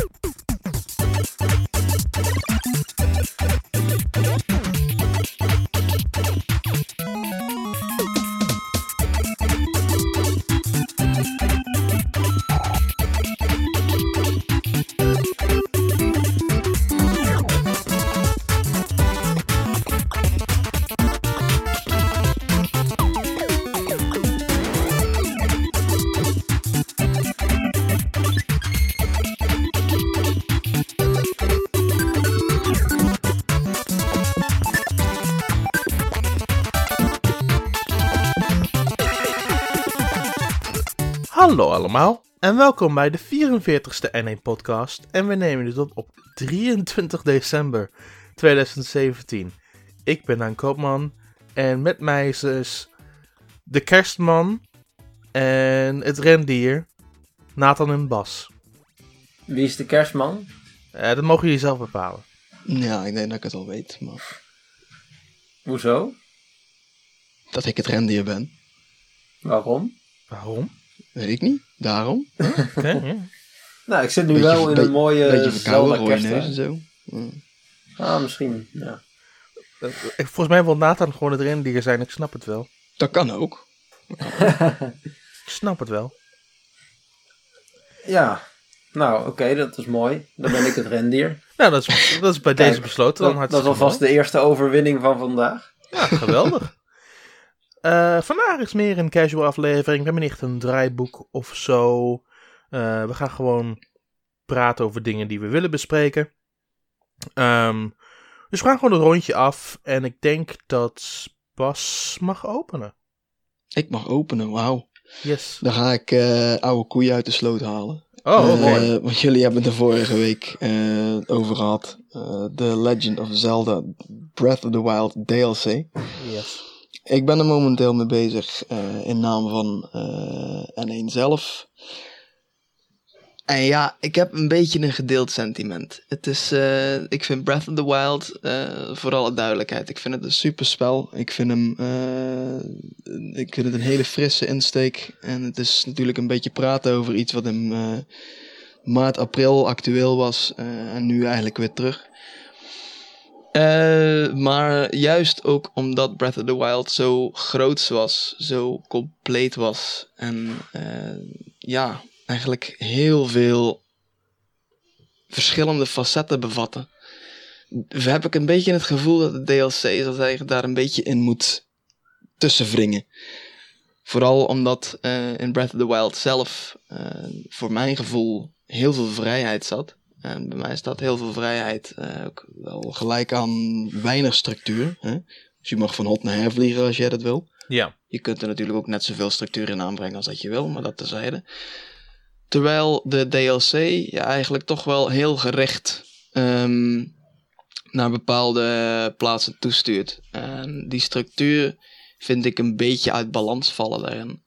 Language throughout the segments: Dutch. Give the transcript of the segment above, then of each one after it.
you Hallo allemaal en welkom bij de 44ste N1 podcast en we nemen dit op op 23 december 2017. Ik ben Daan Koopman en met mij is dus de kerstman en het rendier Nathan en Bas. Wie is de kerstman? Eh, dat mogen jullie zelf bepalen. Ja, ik denk dat ik het al weet, maar Hoezo? dat ik het rendier ben, Waarom? Waarom? Weet ik niet. Daarom. Oké, ja. Nou, ik zit nu Beetje- wel in be- een mooie Beetje verkouden, Zelda rode neus en zo. Mm. Ah, misschien. Ja. Eh, ik- Volgens mij wil Nathan gewoon het rendier zijn, ik snap het wel. Dat kan ook. Ik snap het wel. ja. Nou, oké, dat is mooi. Dan ben ik het rendier. Nou, dat is, dat is bij Kijk, deze besloten dan Dat, dat is hartstikke alvast de eerste overwinning van vandaag. Ja, geweldig. Eh, vandaag is meer een casual aflevering. We hebben niet echt een draaiboek of zo. Eh, we gaan gewoon praten over dingen die we willen bespreken. Ehm, dus we gaan gewoon een rondje af. En ik denk dat Bas mag openen. Ik mag openen, wauw. Yes. Dan ga ik eh, oude koeien uit de sloot halen. Oh, mooi. want jullie hebben het er vorige week eh, over gehad. Eh, The Legend of Zelda Breath of the Wild DLC. Yes. Ik ben er momenteel mee bezig eh, in naam van eh, N1 zelf. En ja, ik heb een beetje een gedeeld sentiment. Het is, eh, ik vind Breath of the Wild, eh, voor alle duidelijkheid, ik vind het een super spel. Ik vind hem, ik vind het een hele frisse insteek. En het is natuurlijk een beetje praten over iets wat in maart, april actueel was en nu eigenlijk weer terug. Eh, maar juist ook omdat Breath of the Wild zo groot was, zo compleet was en eh, ja, eigenlijk heel veel verschillende facetten bevatte, heb ik een beetje het gevoel dat de DLC dat daar een beetje in moet tussen wringen. Vooral omdat eh, in Breath of the Wild zelf voor mijn gevoel heel veel vrijheid zat. En bij mij staat heel veel vrijheid eh, ook wel gelijk aan weinig structuur. Hè? Dus je mag van hot naar her vliegen als jij dat wil. Ja. Je kunt er natuurlijk ook net zoveel structuur in aanbrengen als dat je wil, maar dat terzijde. Terwijl de DLC je eigenlijk toch wel heel gericht ehm, naar bepaalde plaatsen toestuurt. En die structuur vind ik een beetje uit balans vallen daarin.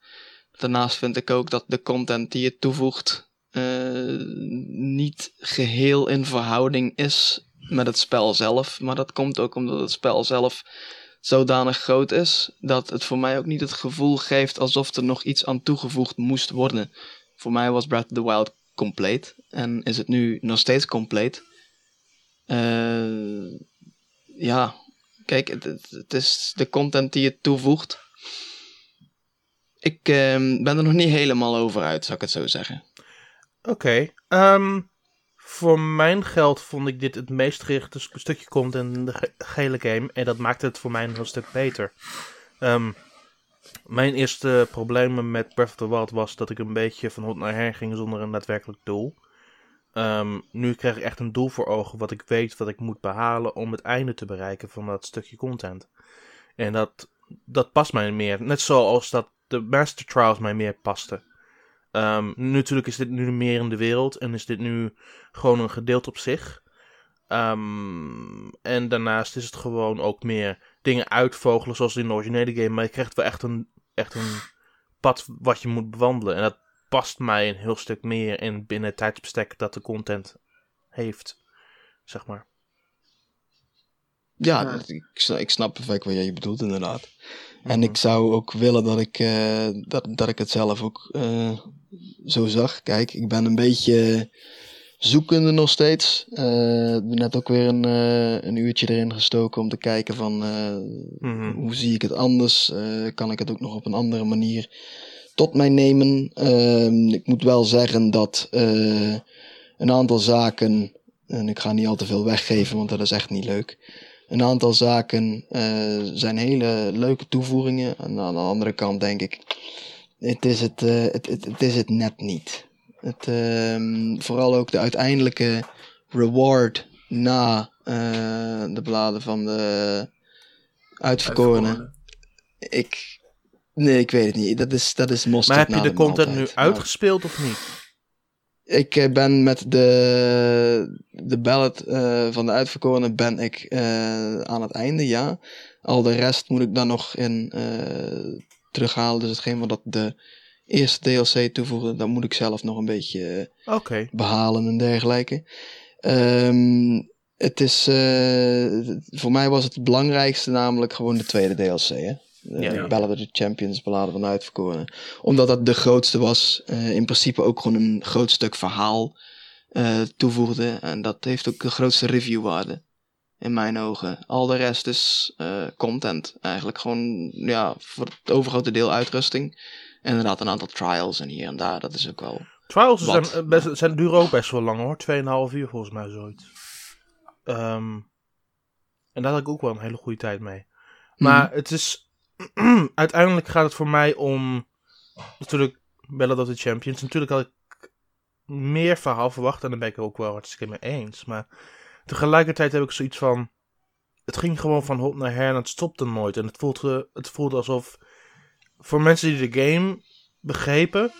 Daarnaast vind ik ook dat de content die je toevoegt niet geheel in verhouding is met het spel zelf. Maar dat komt ook omdat het spel zelf zodanig groot is dat het voor mij ook niet het gevoel geeft alsof er nog iets aan toegevoegd moest worden. Voor mij was Breath of the Wild compleet en is het nu nog steeds compleet. Eh, ja, kijk, het, het, het is de content die je toevoegt. Ik ehm, ben er nog niet helemaal over uit, zou ik het zo zeggen. Oké. ehm, voor mijn geld vond ik dit het meest gerichte st- stukje content in de ge- gehele game. En dat maakte het voor mij een heel stuk beter. Ehm, mijn eerste problemen met Breath of the Wild was dat ik een beetje van hot naar her ging zonder een daadwerkelijk doel. Ehm, nu krijg ik echt een doel voor ogen wat ik weet wat ik moet behalen om het einde te bereiken van dat stukje content. En dat, dat past mij meer. Net zoals dat de Master Trials mij meer paste. Ehm, natuurlijk is dit nu meer in de wereld en is dit nu gewoon een gedeelte op zich. Ehm, en daarnaast is het gewoon ook meer dingen uitvogelen zoals in de originele game. Maar je krijgt wel echt een, echt een pad wat je moet bewandelen. En dat past mij een heel stuk meer in binnen het tijdsbestek dat de content heeft. Zeg maar. Ja, ik, ik snap perfect wat jij bedoelt, inderdaad. En Mhm. ik zou ook willen dat ik, eh, dat, dat ik het zelf ook eh, zo zag. Kijk, ik ben een beetje zoekende nog steeds. Uh, net ook weer een, een uurtje erin gestoken om te kijken van mm-hmm. hoe zie ik het anders? kan ik het ook nog op een andere manier tot mij nemen? Ehm, ik moet wel zeggen dat een aantal zaken, en ik ga niet al te veel weggeven, want dat is echt niet leuk. Een aantal zaken zijn hele leuke toevoegingen. En aan de andere kant denk ik, het is het, het, het, het is het net niet. Het, uh, vooral ook de uiteindelijke reward na uh, de bladen van de uitverkorenen. Ik, nee, ik weet het niet. Dat is, dat is Maar heb je de, content nu uitgespeeld of niet? Ik eh, ben met de, de ballot uh, van de uitverkorenen ben ik uh, aan het einde, ja. Al de rest moet ik dan nog in terughalen. Dus hetgeen wat dat de eerste DLC toevoegen. Dan moet ik zelf nog een beetje okay. behalen en dergelijke. Um, het is, voor mij was het belangrijkste namelijk gewoon de tweede DLC. Hè? De ja, of the Champions, Ballade van de Uitverkorenen. Omdat dat de grootste was. Uh, in principe ook gewoon een groot stuk verhaal uh, toevoegde. En dat heeft ook de grootste reviewwaarde. In mijn ogen. Al de rest is content. Eigenlijk gewoon, ja, voor het overgrote deel uitrusting inderdaad een aantal trials en hier en daar. Dat is ook wel. Trials zijn, eh, best, zijn duren ook best wel lang hoor. 2,5 uur volgens mij zoiets. Um, en daar had ik ook wel een hele goede tijd mee. Maar mhm. het is. uiteindelijk gaat het voor mij om. Natuurlijk, Ballad of Champions. Natuurlijk had ik meer verhaal verwacht. En daar ben ik ook wel hartstikke mee eens. Maar tegelijkertijd heb ik zoiets van. Het ging gewoon van hop naar her en het stopte nooit. En het voelde, het voelde alsof voor mensen die de game begrepen,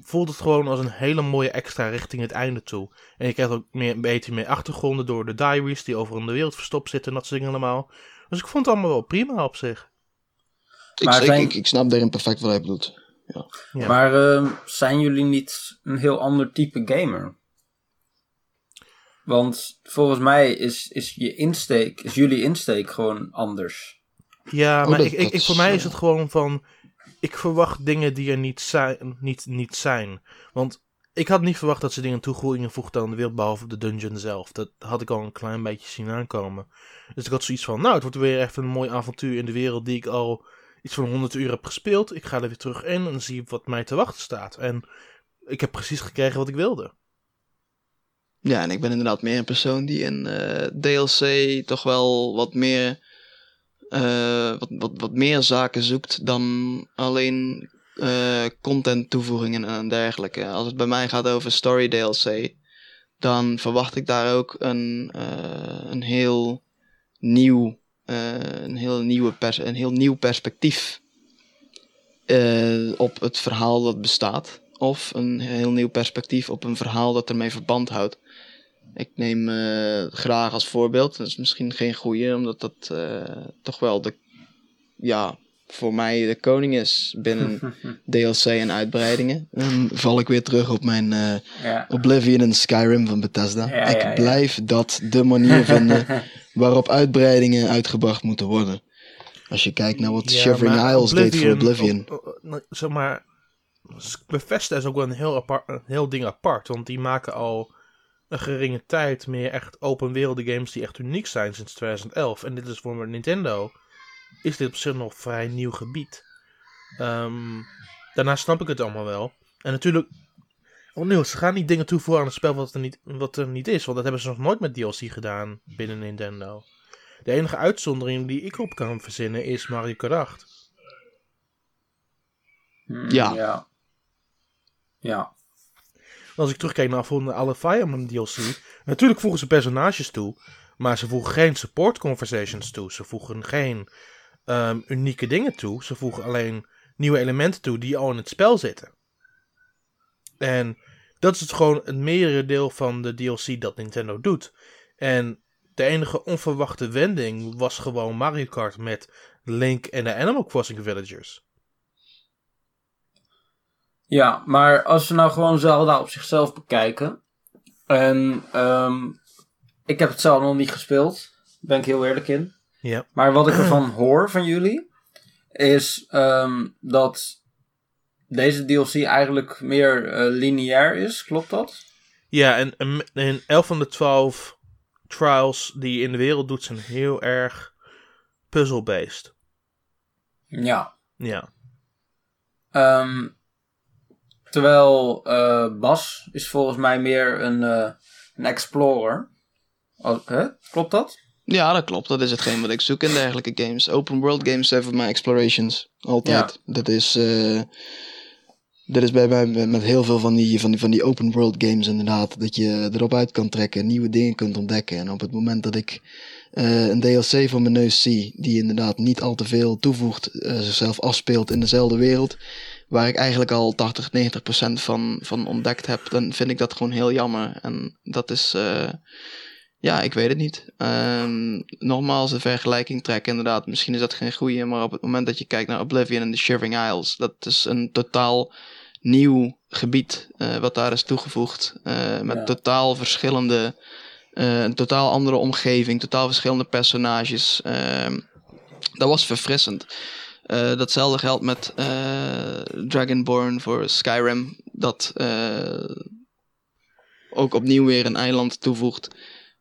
voelt het gewoon als een hele mooie extra richting het einde toe. En je krijgt ook meer, een beetje meer achtergronden door de diaries die over in de wereld verstopt zitten en dat soort dingen allemaal. Dus ik vond het allemaal wel prima op zich. Ik, maar zijn... ik, ik snap daarin perfect wat hij bedoelt. Ja. ja. Maar uh, zijn jullie niet een heel ander type gamer? Want volgens mij is, is je insteek, is jullie insteek gewoon anders. Ja, oh, maar ik, ik, voor mij is het gewoon van ik verwacht dingen die er niet zijn. Niet, niet zijn. Want ik had niet verwacht dat ze dingen toevoegingen voegden aan de wereld, behalve de dungeon zelf. Dat had ik al een klein beetje zien aankomen. Dus ik had zoiets van, nou, het wordt weer even een mooi avontuur in de wereld die ik al iets van 100 uur heb gespeeld. Ik ga er weer terug in en zie wat mij te wachten staat. En ik heb precies gekregen wat ik wilde. Ja, en ik ben inderdaad meer een persoon die uh, eh, DLC toch wel wat meer uh, wat, wat, wat meer zaken zoekt dan alleen uh, content toevoegingen en dergelijke. Als het bij mij gaat over story DLC, dan verwacht ik daar ook een, een heel nieuw, een heel, nieuwe pers een heel nieuw perspectief op het verhaal dat bestaat. Of een heel nieuw perspectief op een verhaal dat ermee verband houdt. Ik neem uh, graag als voorbeeld, dat is misschien geen goede, omdat dat uh, toch wel de, ja, voor mij de koning is binnen DLC en uitbreidingen. Dan val ik weer terug op mijn uh, ja. Oblivion en Skyrim van Bethesda. Ja, ik blijf dat de manier vinden waarop uitbreidingen uitgebracht moeten worden. Als je kijkt naar wat Shivering Isles deed voor Oblivion. zeg maar, Bethesda is ook wel een heel, apart, een heel ding apart, want die maken al een geringe tijd meer echt open wereld games die echt uniek zijn sinds 2011. En dit is voor Nintendo, is dit op zich nog vrij nieuw gebied. Um, daarna snap ik het allemaal wel. En natuurlijk, opnieuw, ze gaan niet dingen toevoegen aan het spel wat er, niet, wat er niet is. Want dat hebben ze nog nooit met DLC gedaan binnen Nintendo. De enige uitzondering die ik op kan verzinnen is Mario Kart 8. Ja. Ja. ja als ik terugkijk naar alle Fire Emblem DLC, natuurlijk voegen ze personages toe, maar ze voegen geen support conversations toe. Ze voegen geen um, unieke dingen toe. Ze voegen alleen nieuwe elementen toe die al in het spel zitten. En dat is het gewoon het merendeel van de DLC dat Nintendo doet. En de enige onverwachte wending was gewoon Mario Kart met Link en de Animal Crossing Villagers. Ja, maar als we nou gewoon Zelda op zichzelf bekijken. En um, ik heb het Zelda nog niet gespeeld. Ben ik heel eerlijk in. Ja. Maar wat ik ervan hoor van jullie. Is um, dat deze DLC eigenlijk meer uh, lineair is. Klopt dat? Ja, en, en, en 11 van de 12 trials die je in de wereld doet zijn heel erg puzzle-based. Ja. Ja. Ehm, terwijl eh, Bas is volgens mij meer een, eh, een explorer. Als- hè? Klopt dat? Ja, dat klopt. Dat is hetgeen wat ik zoek in dergelijke games. Open world games zijn voor mij explorations. Altijd. Dat is... eh dat is bij mij met heel veel van die, van, die, van die open world games inderdaad. Dat je erop uit kan trekken, nieuwe dingen kunt ontdekken. En op het moment dat ik eh, een DLC voor mijn neus zie, die inderdaad niet al te veel toevoegt, eh, zichzelf afspeelt in dezelfde wereld, waar ik eigenlijk al 80, 90 procent van, van ontdekt heb, dan vind ik dat gewoon heel jammer. En dat is, eh, ja, ik weet het niet. Ehm, nogmaals, de vergelijking trekken inderdaad, misschien is dat geen goede, maar op het moment dat je kijkt naar Oblivion en de Shivering Isles, dat is een totaal nieuw gebied eh, wat daar is toegevoegd. eh, met Ja. totaal verschillende, eh, een totaal andere omgeving, totaal verschillende personages. Ehm, dat was verfrissend. Datzelfde geldt met Dragonborn voor Skyrim. Dat ook opnieuw weer een eiland toevoegt.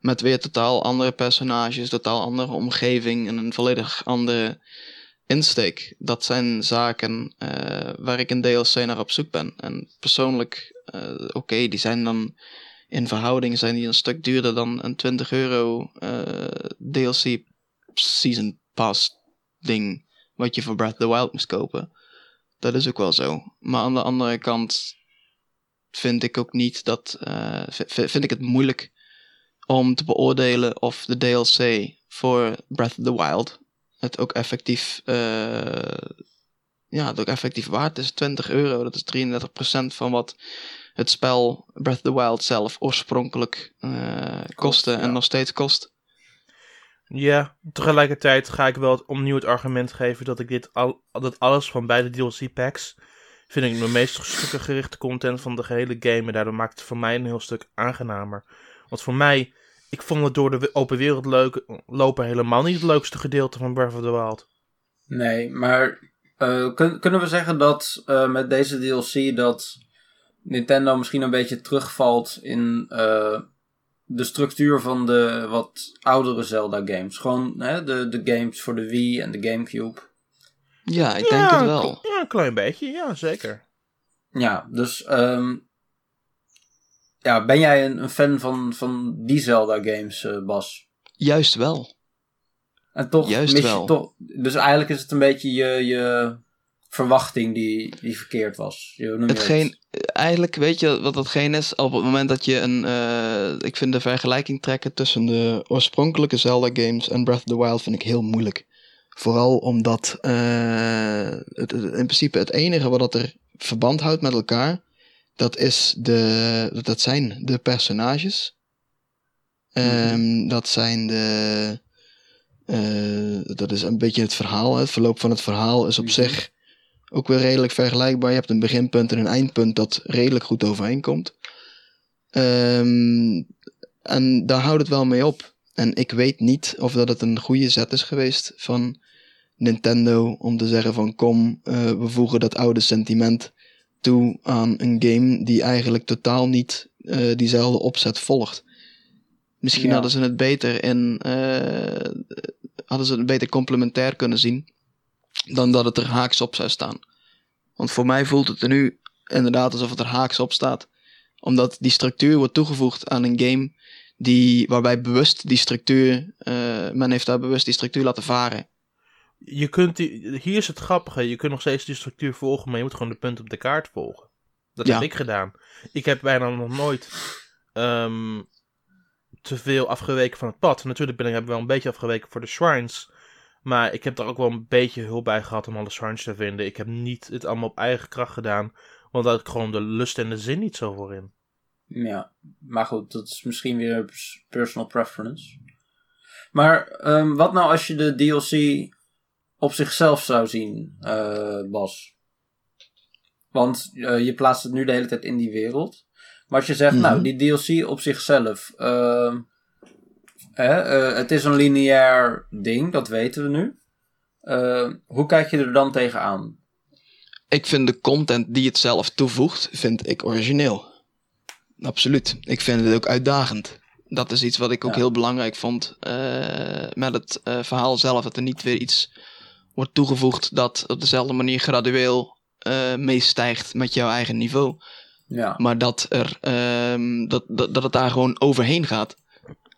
Met weer totaal andere personages, totaal andere omgeving en een volledig andere insteek. Dat zijn zaken eh, waar ik in DLC naar op zoek ben. En persoonlijk, eh, oké, die zijn dan in verhouding zijn die een stuk duurder dan een 20 euro eh, DLC Season Pass ding. Wat je voor Breath of the Wild moest kopen. Dat is ook wel zo. Maar aan de andere kant vind ik ook niet dat. vind ik het moeilijk om te beoordelen of de DLC voor Breath of the Wild het ook effectief. eh, ja, het ook effectief waard is. 20 euro, dat is 33% van wat het spel Breath of the Wild zelf oorspronkelijk eh, kostte ja. en nog steeds kost. Ja, tegelijkertijd ga ik wel het, opnieuw het argument geven dat ik dit al, dat alles van beide DLC packs vind ik de meest stukken gerichte content van de gehele game. En daardoor maakt het voor mij een heel stuk aangenamer. Want voor mij, ik vond het door de open wereld leuk, lopen helemaal niet het leukste gedeelte van Breath of the Wild. Nee, maar eh, kun- kunnen we zeggen dat eh, met deze DLC dat Nintendo misschien een beetje terugvalt in eh, de structuur van de wat oudere Zelda games? Gewoon hè, de, de games voor de Wii en de Gamecube. Ja, ik denk ja, het wel. Ja, een klein beetje, ja, zeker. Ja, dus ehm, ja, ben jij een, een fan van, van die Zelda games, eh, Bas? Juist wel. En toch Juist mis je wel. toch. Dus eigenlijk is het een beetje je, je verwachting die, die verkeerd was. Je, je Hetgeen, eigenlijk weet je wat hetgeen is? Op het moment dat je een. eh, ik vind de vergelijking trekken tussen de oorspronkelijke Zelda games en Breath of the Wild vind ik heel moeilijk. Vooral omdat eh, het, het- in principe het enige wat dat er verband houdt met elkaar, dat, is de, dat zijn de personages. Ehm, Dat zijn de. eh, dat is een beetje het verhaal. Het verloop van het verhaal is op Mhm. zich ook weer redelijk vergelijkbaar. Je hebt een beginpunt en een eindpunt dat redelijk goed overeenkomt. Ehm, en daar houdt het wel mee op. En ik weet niet of dat het een goede zet is geweest van Nintendo om te zeggen van kom, eh, we voegen dat oude sentiment toe aan een game die eigenlijk totaal niet eh, diezelfde opzet volgt. Misschien Ja. hadden ze het beter in, eh, hadden ze het beter complementair kunnen zien dan dat het er haaks op zou staan. Want voor mij voelt het er nu inderdaad alsof het er haaks op staat. Omdat die structuur wordt toegevoegd aan een game die, waarbij bewust die structuur, eh, men heeft daar bewust die structuur laten varen. Je kunt die, hier is het grappige, je kunt nog steeds die structuur volgen, maar je moet gewoon de punten op de kaart volgen. Dat Ja. heb ik gedaan. Ik heb bijna nog nooit ehm, te veel afgeweken van het pad. Natuurlijk ben ik heb wel een beetje afgeweken voor de shrines. Maar ik heb daar ook wel een beetje hulp bij gehad om alle shrines te vinden. Ik heb niet het allemaal op eigen kracht gedaan. Want daar had ik gewoon de lust en de zin niet zo voor in. Ja, maar goed, dat is misschien weer pers- personal preference. Maar ehm, wat nou als je de DLC op zichzelf zou zien, eh, Bas? Want eh, je plaatst het nu de hele tijd in die wereld. Maar als je zegt, Mhm. nou, die DLC op zichzelf. ehm, hè, eh, het is een lineair ding, dat weten we nu. Eh, hoe kijk je er dan tegenaan? Ik vind de content die het zelf toevoegt, vind ik origineel. absoluut. Ik vind het ook uitdagend. Dat is iets wat ik ook Ja. heel belangrijk vond met het verhaal zelf. Dat er niet weer iets wordt toegevoegd dat op dezelfde manier gradueel eh, meestijgt met jouw eigen niveau. Ja. Maar dat, er, ehm, dat, dat, dat het daar gewoon overheen gaat.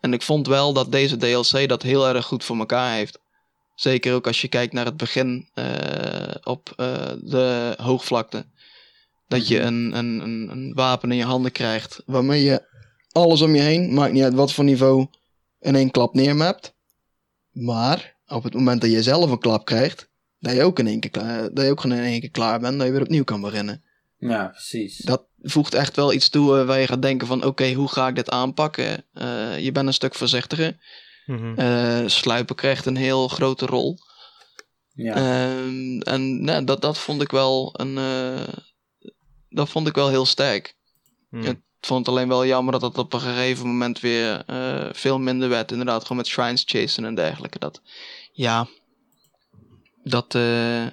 En ik vond wel dat deze DLC dat heel erg goed voor elkaar heeft. Zeker ook als je kijkt naar het begin eh, op eh, de hoogvlakte. Dat je een, een, een, een wapen in je handen krijgt. Waarmee je alles om je heen, maakt niet uit wat voor niveau, in één klap neermapt. Maar op het moment dat je zelf een klap krijgt, dat je ook in één keer klaar, dat je ook gewoon in één keer klaar bent, dat je weer opnieuw kan beginnen ja, precies. dat voegt echt wel iets toe eh, waar je gaat denken van oké, hoe ga ik dit aanpakken? Eh, je bent een stuk voorzichtiger. Eh, sluipen krijgt een heel grote rol. ja. Ehm, en nou, dat, dat vond ik wel een. eh, dat vond ik wel heel sterk. Ik vond het alleen wel jammer dat dat op een gegeven moment weer eh, veel minder werd. Inderdaad, gewoon met shrines chasen en dergelijke. Dat, ja, dat, eh,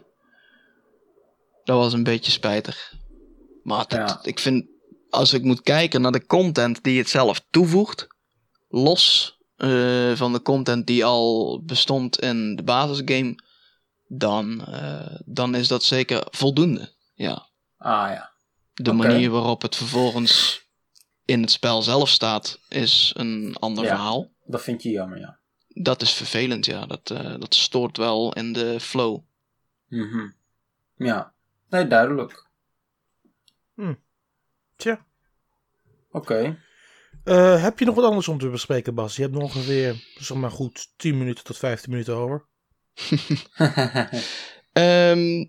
dat was een beetje spijtig. Maar dat, Ja. ik vind, als ik moet kijken naar de content die het zelf toevoegt, los eh, van de content die al bestond in de basisgame, dan, dan is dat zeker voldoende. Ja ah ja. de manier waarop het vervolgens in het spel zelf staat, is een ander Ja. verhaal. Dat vind je jammer, ja. Dat is vervelend, ja. Dat, eh, dat stoort wel in de flow. Mhm. Ja. Nee, duidelijk. Tja. Oké. Eh, heb je nog wat anders om te bespreken, Bas? Je hebt nog ongeveer, zeg maar goed, 10 minuten tot 15 minuten over. Ehm,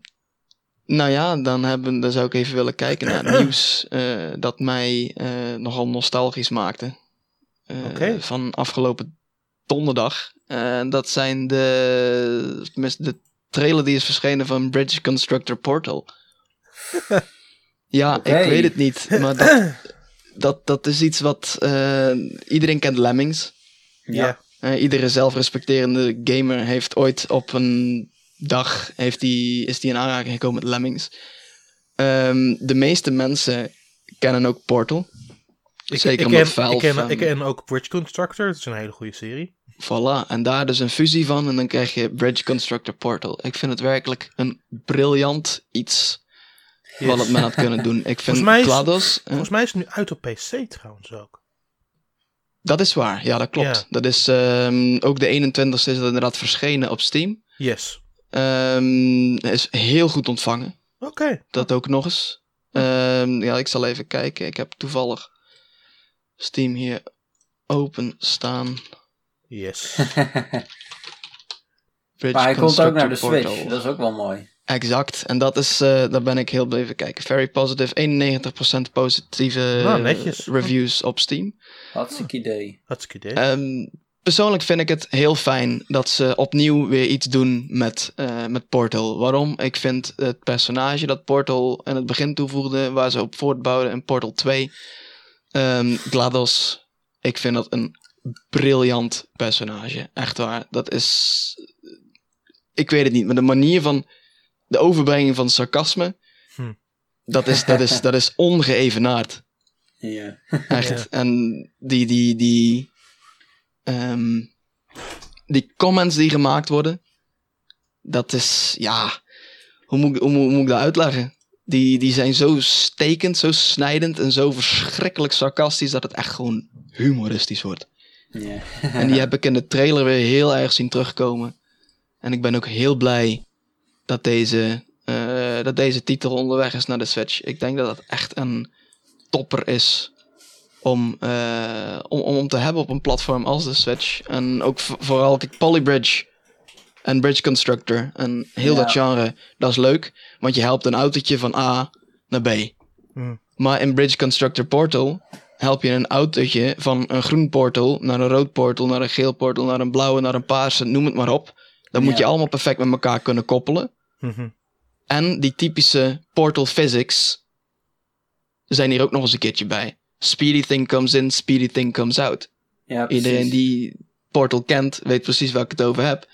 nou ja, dan, hebben, dan zou ik even willen kijken naar het nieuws eh, dat mij eh, nogal nostalgisch maakte. Oké. Van afgelopen donderdag. En dat zijn de, de trailer die is verschenen van Bridge Constructor Portal. ja, ik weet het niet, maar dat, dat, dat is iets wat iedereen kent Lemmings. ja. Iedere zelfrespecterende gamer heeft ooit op een dag heeft die, is die in aanraking gekomen met Lemmings. Ehm, de meeste mensen kennen ook Portal. Ik, Zeker ik, omdat ken, ik, ken, ik ken ook Bridge Constructor, dat is een hele goede serie. Voilà, en daar dus een fusie van en dan krijg je Bridge Constructor Portal. Ik vind het werkelijk een briljant iets wat het men had kunnen doen. Ik vind Volgens is- GLaDOS, eh, Volgens mij is het nu uit op PC trouwens ook. dat is waar, ja dat klopt. Ja. Dat is ehm, ook de 21ste is dat inderdaad verschenen op Steam. Yes. Ehm, is heel goed ontvangen. Oké. Dat ook nog eens. Ehm, ja, ik zal even kijken. Ik heb toevallig Steam hier open staan. Yes. Bridge maar hij komt ook naar de Switch. Dat is ook wel mooi. Exact. En dat is, eh, daar ben ik heel blij even kijken. Very positive. 91% positieve Nou, reviews op Steam. Hartstikke idee. Hartstikke idee. Ehm, persoonlijk vind ik het heel fijn dat ze opnieuw weer iets doen met, eh, met Portal. Waarom? Ik vind het personage dat Portal in het begin toevoegde, waar ze op voortbouwden in Portal 2, ehm, GLaDOS, ik vind dat een briljant personage. Echt waar. Dat is. Ik weet het niet, maar de manier van. De overbrenging van sarcasme. Hm. Dat, is, dat, is, dat is ongeëvenaard. Ja. Echt. Ja. En die, die, die, ehm, die comments die gemaakt worden, dat is, ja, hoe moet, ik- hoe, moet- hoe moet ik dat uitleggen? Die, die zijn zo stekend, zo snijdend en zo verschrikkelijk sarcastisch dat het echt gewoon humoristisch wordt. En die heb ik in de trailer weer heel erg zien terugkomen. En ik ben ook heel blij dat deze, eh, dat deze titel onderweg is naar de Switch. Ik denk dat het echt een topper is om, eh, om, om, om te hebben op een platform als de Switch. En ook vooral kijk, Polybridge en Bridge Constructor en heel Ja. dat genre, dat is leuk. Want je helpt een autootje van A naar B. Hm. Maar in Bridge Constructor Portal help je een autootje van een groen portal naar een rood portal, naar een geel portal, naar een blauwe, naar een paarse, noem het maar op. Dat moet Ja. je allemaal perfect met elkaar kunnen koppelen. Mhm. En die typische portal physics zijn hier ook nog eens een keertje bij. Speedy thing comes in, speedy thing comes out. Ja. Iedereen die Portal kent, weet precies waar ik het over heb.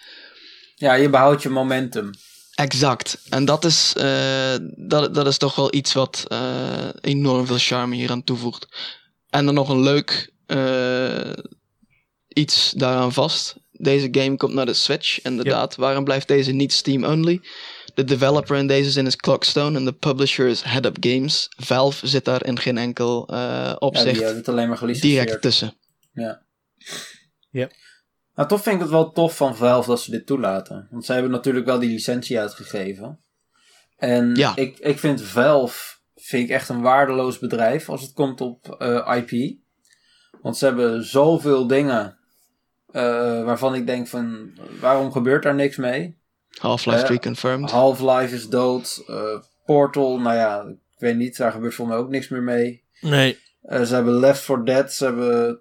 Ja, je behoudt je momentum. Exact. En dat is, eh, dat, dat is toch wel iets wat eh, enorm veel charme hier aan toevoegt. en dan nog een leuk eh, iets daaraan vast. Deze game komt naar de Switch. Inderdaad, waarom blijft deze niet Steam-only? De developer in deze zin is Clockstone en de publisher is Head Up Games. Valve zit daar in geen enkel eh, Ja, die opzicht hebben het alleen maar gelicentieerd. direct tussen. Ja. Ja. Nou, toch vind ik het wel tof van Valve dat ze dit toelaten. Want ze hebben natuurlijk wel die licentie uitgegeven. En Ja. ik, ik vind Valve vind ik echt een waardeloos bedrijf als het komt op eh, IP. Want ze hebben zoveel dingen eh, waarvan ik denk van waarom gebeurt daar niks mee? Half-Life Ja. 3 confirmed. Half-Life is dood. eh, Portal, nou ja, ik weet niet, daar gebeurt voor mij ook niks meer mee. Nee. Eh, ze hebben Left 4 Dead, ze hebben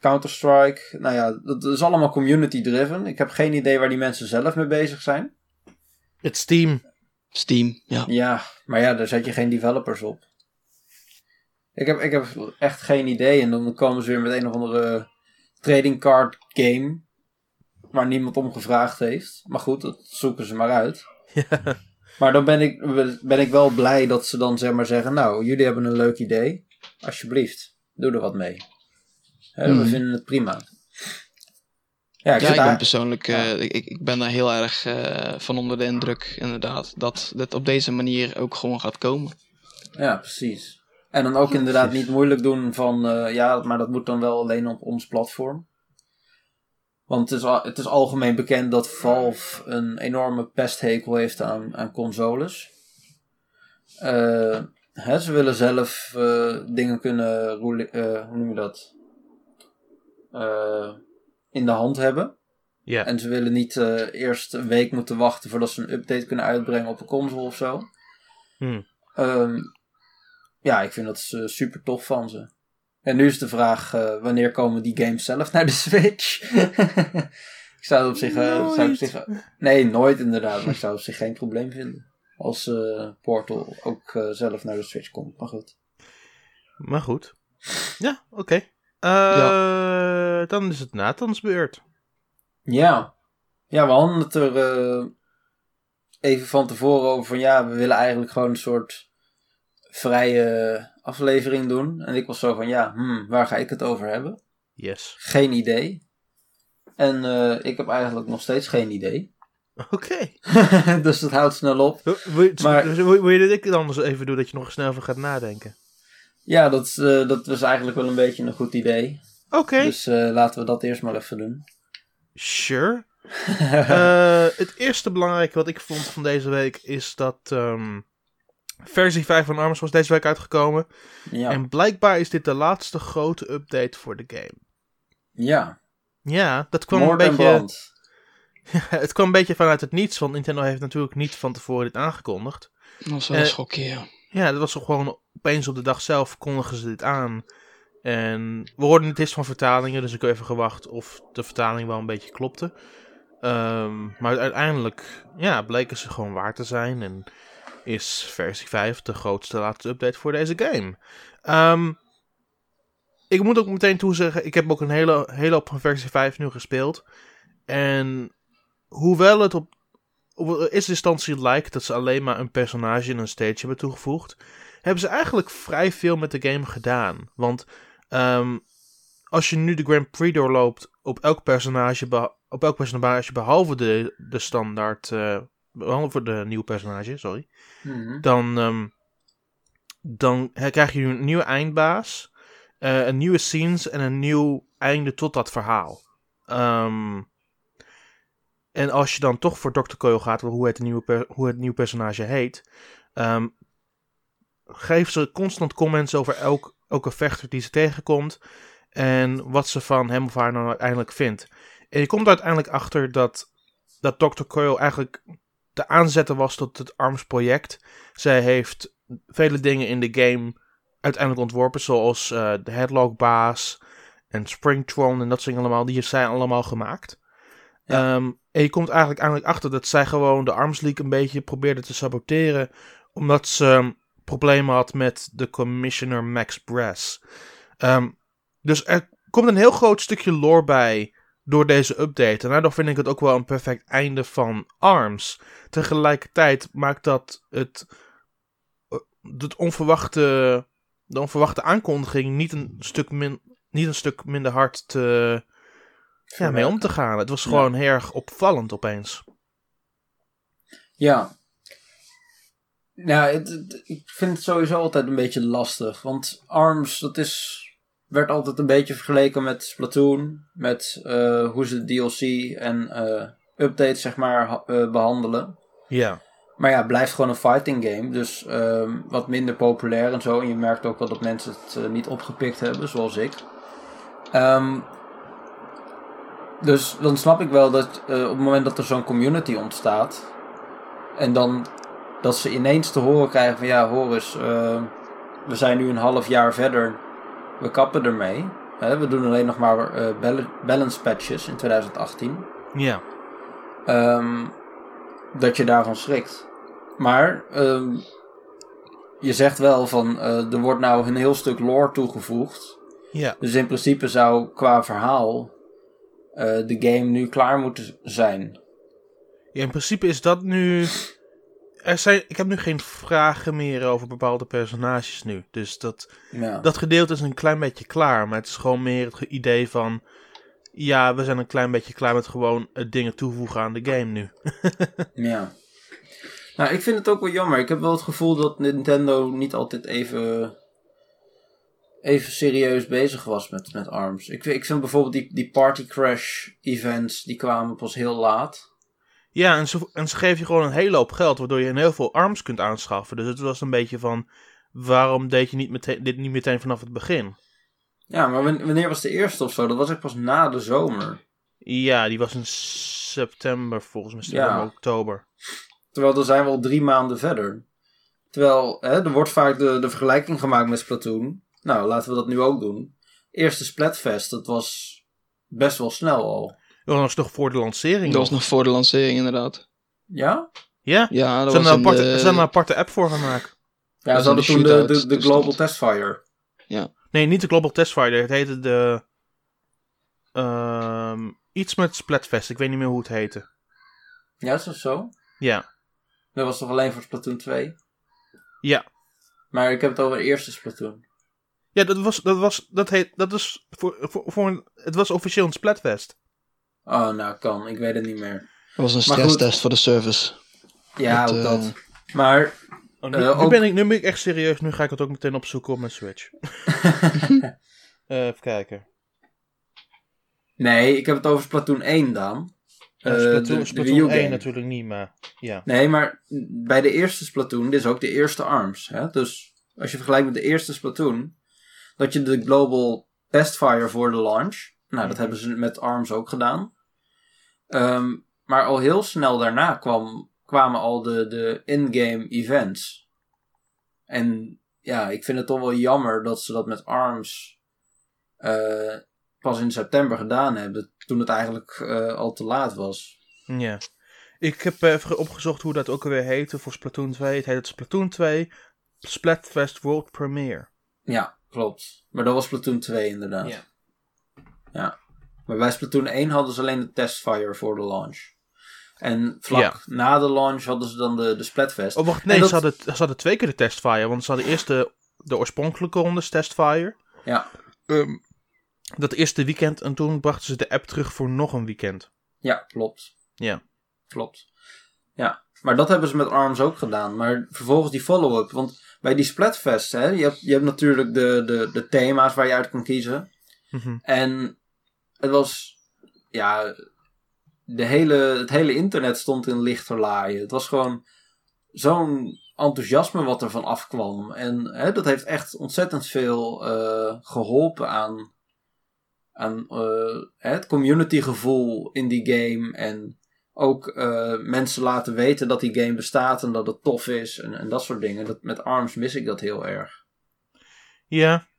Counter-Strike. Nou ja, dat is allemaal community-driven. Ik heb geen idee waar die mensen zelf mee bezig zijn. Het Steam. Steam, ja. Ja, maar ja, daar zet je geen developers op. Ik heb, ik heb echt geen idee. En dan komen ze weer met een of andere trading card game. Waar niemand om gevraagd heeft. Maar goed, dat zoeken ze maar uit. Ja. Maar dan ben ik, ben ik wel blij dat ze dan zeg maar zeggen... Nou, jullie hebben een leuk idee. Alsjeblieft, doe er wat mee. We Mhm. vinden het prima. Ja, ik Ja, ik ben persoonlijk, eh, ik, ik ik ben daar heel erg eh, van onder de indruk, inderdaad, dat dit op deze manier ook gewoon gaat komen. Ja, precies. En dan ook inderdaad niet moeilijk doen van... eh, ja, maar dat moet dan wel alleen op ons platform. Want het is, al- het is algemeen bekend dat Valve een enorme pesthekel heeft aan, aan consoles. Eh, hè, ze willen zelf eh, dingen kunnen... eh, hoe noem je dat? In de hand hebben. Ja. En ze willen niet eerst een week moeten wachten voordat ze een update kunnen uitbrengen op een console of zo. Hmm. Ehm, ja, ik vind dat super tof van ze. En nu is de vraag, eh, wanneer komen die games zelf naar de Switch? ik zou het op zich... eh, zou ik op zich nee, nooit inderdaad. Maar ik zou op zich geen probleem vinden. Als eh, Portal ook eh, zelf naar de Switch komt. Maar goed. Maar goed. Ja, oké. Eh, Dan is het Nathans beurt. Ja. Ja, we hadden het er eh, even van tevoren over van ja, we willen eigenlijk gewoon een soort vrije aflevering doen. En ik was zo van ja, hmm, waar ga ik het over hebben? Yes. Geen idee. En eh, ik heb eigenlijk nog steeds geen idee. Oké. dus dat houdt snel op. Wil, wil, je- Maar- wil, wil je dat ik het anders even doe, dat je nog snel over gaat nadenken? Ja, dat, eh, dat was eigenlijk wel een beetje een goed idee. Oké, Dus eh, laten we dat eerst maar even doen. sure. Het eerste belangrijke wat ik vond van deze week is dat ehm, versie 5 van Arms was deze week uitgekomen. ja. En blijkbaar is dit de laatste grote update voor de game. ja. Ja, dat kwam een en beetje. brand. Het kwam een beetje vanuit het niets, want Nintendo heeft natuurlijk niet van tevoren dit aangekondigd. Dat was wel Eh, een schokje, ja. Dat was gewoon opeens op de dag zelf kondigen ze dit aan. En we hoorden het eerst van vertalingen, dus ik heb even gewacht of de vertaling wel een beetje klopte. Ehm, maar uiteindelijk, ja, bleken ze gewoon waar te zijn. En is versie 5 de grootste laatste update voor deze game. Ehm, ik moet ook meteen toezeggen, ik heb ook een hele, hele hoop van versie 5 nu gespeeld. En hoewel het op, op eerste instantie lijkt dat ze alleen maar een personage in een stage hebben toegevoegd, hebben ze eigenlijk vrij veel met de game gedaan. Want ehm, als je nu de Grand Prix doorloopt op elk personage, op elk personage behalve de, de standaard, eh, behalve de nieuwe personage, sorry, Mhm. dan, ehm, dan krijg je een nieuwe eindbaas, eh, een nieuwe scenes en een nieuw einde tot dat verhaal. Ehm, en als je dan toch voor Dr. Coil gaat, hoe het, nieuwe hoe het nieuwe personage heet, ehm geeft ze constant comments over elk, elke vechter die ze tegenkomt en wat ze van hem of haar dan uiteindelijk vindt. En je komt uiteindelijk achter dat, dat Dr. Coil eigenlijk de aanzetten was tot het ARMS project. Zij heeft vele dingen in de game uiteindelijk ontworpen, zoals eh, de Headlock-baas en Springtron en dat soort dingen allemaal. Die heeft zij allemaal gemaakt. Ja. Ehm, en je komt eigenlijk, eigenlijk achter dat zij gewoon de Arms League een beetje probeerde te saboteren, omdat ze um, problemen had met de commissioner Max Brass. Ehm, dus er komt een heel groot stukje lore bij door deze update. En daardoor vind ik het ook wel een perfect einde van ARMS. Tegelijkertijd maakt dat het, eh, het onverwachte de onverwachte aankondiging niet een stuk, min, niet een stuk minder hard te, ja, mee om te gaan. Het was gewoon heel erg opvallend opeens. Ja. Het- het- ik vind het sowieso altijd een beetje lastig. Want ARMS, dat is, werd altijd een beetje vergeleken met Splatoon. Met eh, hoe ze DLC en eh, updates, zeg maar, eh, behandelen. Ja. Maar ja, het blijft gewoon een fighting game. Dus ehm, wat minder populair en zo. En je merkt ook wel dat mensen het niet opgepikt hebben, zoals ik. Ehm, dus dan snap ik wel dat op het moment dat er zo'n community ontstaat. En dan dat ze ineens te horen krijgen van ja, hoor eens, we zijn nu een half jaar verder. We kappen ermee. Hè, we doen alleen nog maar eh, bal- balance patches in 2018 Ja. ehm, dat je daarvan schrikt. Maar ehm, je zegt wel van eh, er wordt nou een heel stuk lore toegevoegd. Ja. Dus in principe zou qua verhaal eh, de game nu klaar moeten zijn. Ja, in principe is dat nu. Er zijn, ik heb nu geen vragen meer over bepaalde personages nu. Dus dat, Ja. dat gedeelte is een klein beetje klaar. Maar het is gewoon meer het idee van. Ja, we zijn een klein beetje klaar met gewoon eh, dingen toevoegen aan de game nu. ja. Nou, ik vind het ook wel jammer. Ik heb wel het gevoel dat Nintendo niet altijd even, even serieus bezig was met, met ARMS. Ik, vind- ik vind bijvoorbeeld die, die Party Crash events, die kwamen pas heel laat. Ja, en ze, en ze geven je gewoon een hele hoop geld, waardoor je een heel veel arms kunt aanschaffen. Dus het was een beetje van, waarom deed je niet meteen, dit niet meteen vanaf het begin? Ja, maar wan- wanneer was de eerste of zo? Dat was echt pas na de zomer. Ja, die was in september volgens mij, september, Ja. oktober. Terwijl dan zijn we al drie maanden verder. Terwijl, hè, er wordt vaak de, de vergelijking gemaakt met Splatoon. Nou, laten we dat nu ook doen. Eerste Splatfest, dat was best wel snel al. Dat was nog voor de lancering. Dat was nog. voor de lancering inderdaad. Ja? Ja, Ja, dat ze was hebben in een aparte, de- ze hebben een aparte app voor gemaakt. Ja, was ze hadden de toen de, de, de toestand. Global Testfire. Nee, niet de Global Test Fighter. Het heette de... ehm, iets met Splatfest. Ik weet niet meer hoe het heette. Ja, is dat zo? Ja, Dat was toch alleen voor Splatoon 2? ja. Maar ik heb het over de eerste Splatoon. Ja, dat was, dat was, dat heet, dat is voor, voor, voor een- het was officieel een Splatfest. Oh, nou kan. Ik weet het niet meer. Dat was een stresstest voor de service. Ja, Dat, ook eh, dat. Maar Oh, nu, Eh, nu ben ik, nu ben ik echt serieus. Nu ga ik het ook meteen opzoeken op mijn Switch. Eh, even kijken. nee, ik heb het over Splatoon 1 dan. Uh, Eh, Splatoon, de- de Splatoon Wii U 1 game. natuurlijk niet, maar ja. Nee, maar bij de eerste Splatoon, dit is ook de eerste ARMS. Hè? Dus als je vergelijkt met de eerste Splatoon, dat je de Global Testfire voor de launch. Nou, dat hebben ze met ARMS ook gedaan. Ehm, maar al heel snel daarna kwam, kwamen al de, de in-game events. En ja, ik vind het toch wel jammer dat ze dat met ARMS eh, pas in september gedaan hebben. Toen het eigenlijk eh, al te laat was. ja. Ik heb eh, even opgezocht hoe dat ook alweer heette voor Splatoon 2. Het heet Splatoon 2 Splatfest World Premiere. Ja, klopt. Maar dat was Splatoon 2 inderdaad. Ja. Ja. Maar bij Splatoon 1 hadden ze alleen de testfire voor de launch. En vlak Ja. na de launch hadden ze dan de, de Splatfest. Oh, wacht, nee, dat- ze, hadden, ze hadden twee keer de testfire. Want ze hadden eerst de, de oorspronkelijke rondes testfire. Ja. Ehm, dat eerste weekend. En toen brachten ze de app terug voor nog een weekend. Ja, klopt. Ja. Klopt. Ja. Maar dat hebben ze met ARMS ook gedaan. Maar vervolgens die follow-up. Want bij die Splatfest, hè, je hebt, je hebt natuurlijk de, de, de thema's waar je uit kan kiezen. Mhm. En het was, ja, de hele, het hele internet stond in lichterlaaien. Het was gewoon zo'n enthousiasme wat er van afkwam. En hè, dat heeft echt ontzettend veel eh, geholpen aan, aan eh, het communitygevoel in die game. En ook eh, mensen laten weten dat die game bestaat en dat het tof is en, en dat soort dingen. Dat, met ARMS mis ik dat heel erg. Ja.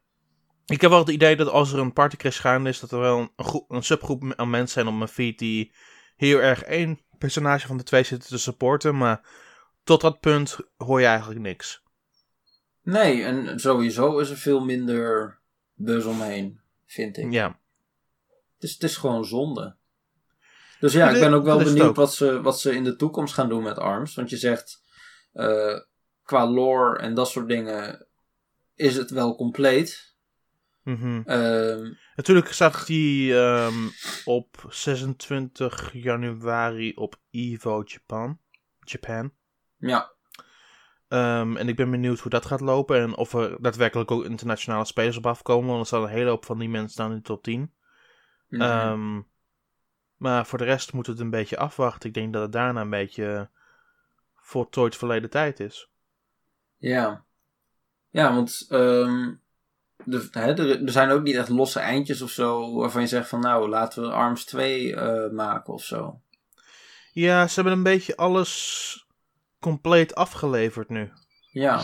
Ik heb wel het idee dat als er een partycrash gaande is, dat er wel een, een subgroep aan mensen zijn op mijn feed die heel erg één personage van de twee zitten te supporten. Maar tot dat punt hoor je eigenlijk niks. Nee, en sowieso is er veel minder buzz omheen, vind ik. Ja. Het, is, het is gewoon zonde. Dus ja, ik ben ook wel benieuwd ook. wat ze, wat ze in de toekomst gaan doen met ARMS. Want je zegt, eh, qua lore en dat soort dingen is het wel compleet. Mhm. Ehm, Natuurlijk staat die ehm, op 26 januari op EVO Japan. Japan. ja, Ehm, en ik ben benieuwd hoe dat gaat lopen. En of er daadwerkelijk ook internationale spelers op afkomen. Want er staan een hele hoop van die mensen staan in de top 10. mhm. Maar voor de rest moet het een beetje afwachten. Ik denk dat het daarna een beetje voltooid verleden tijd is. ja. Ja, want de, hè, er, er zijn ook niet echt losse eindjes of zo waarvan je zegt van nou laten we ARMS 2 eh, maken of zo. Ja, ze hebben een beetje alles compleet afgeleverd nu. Ja,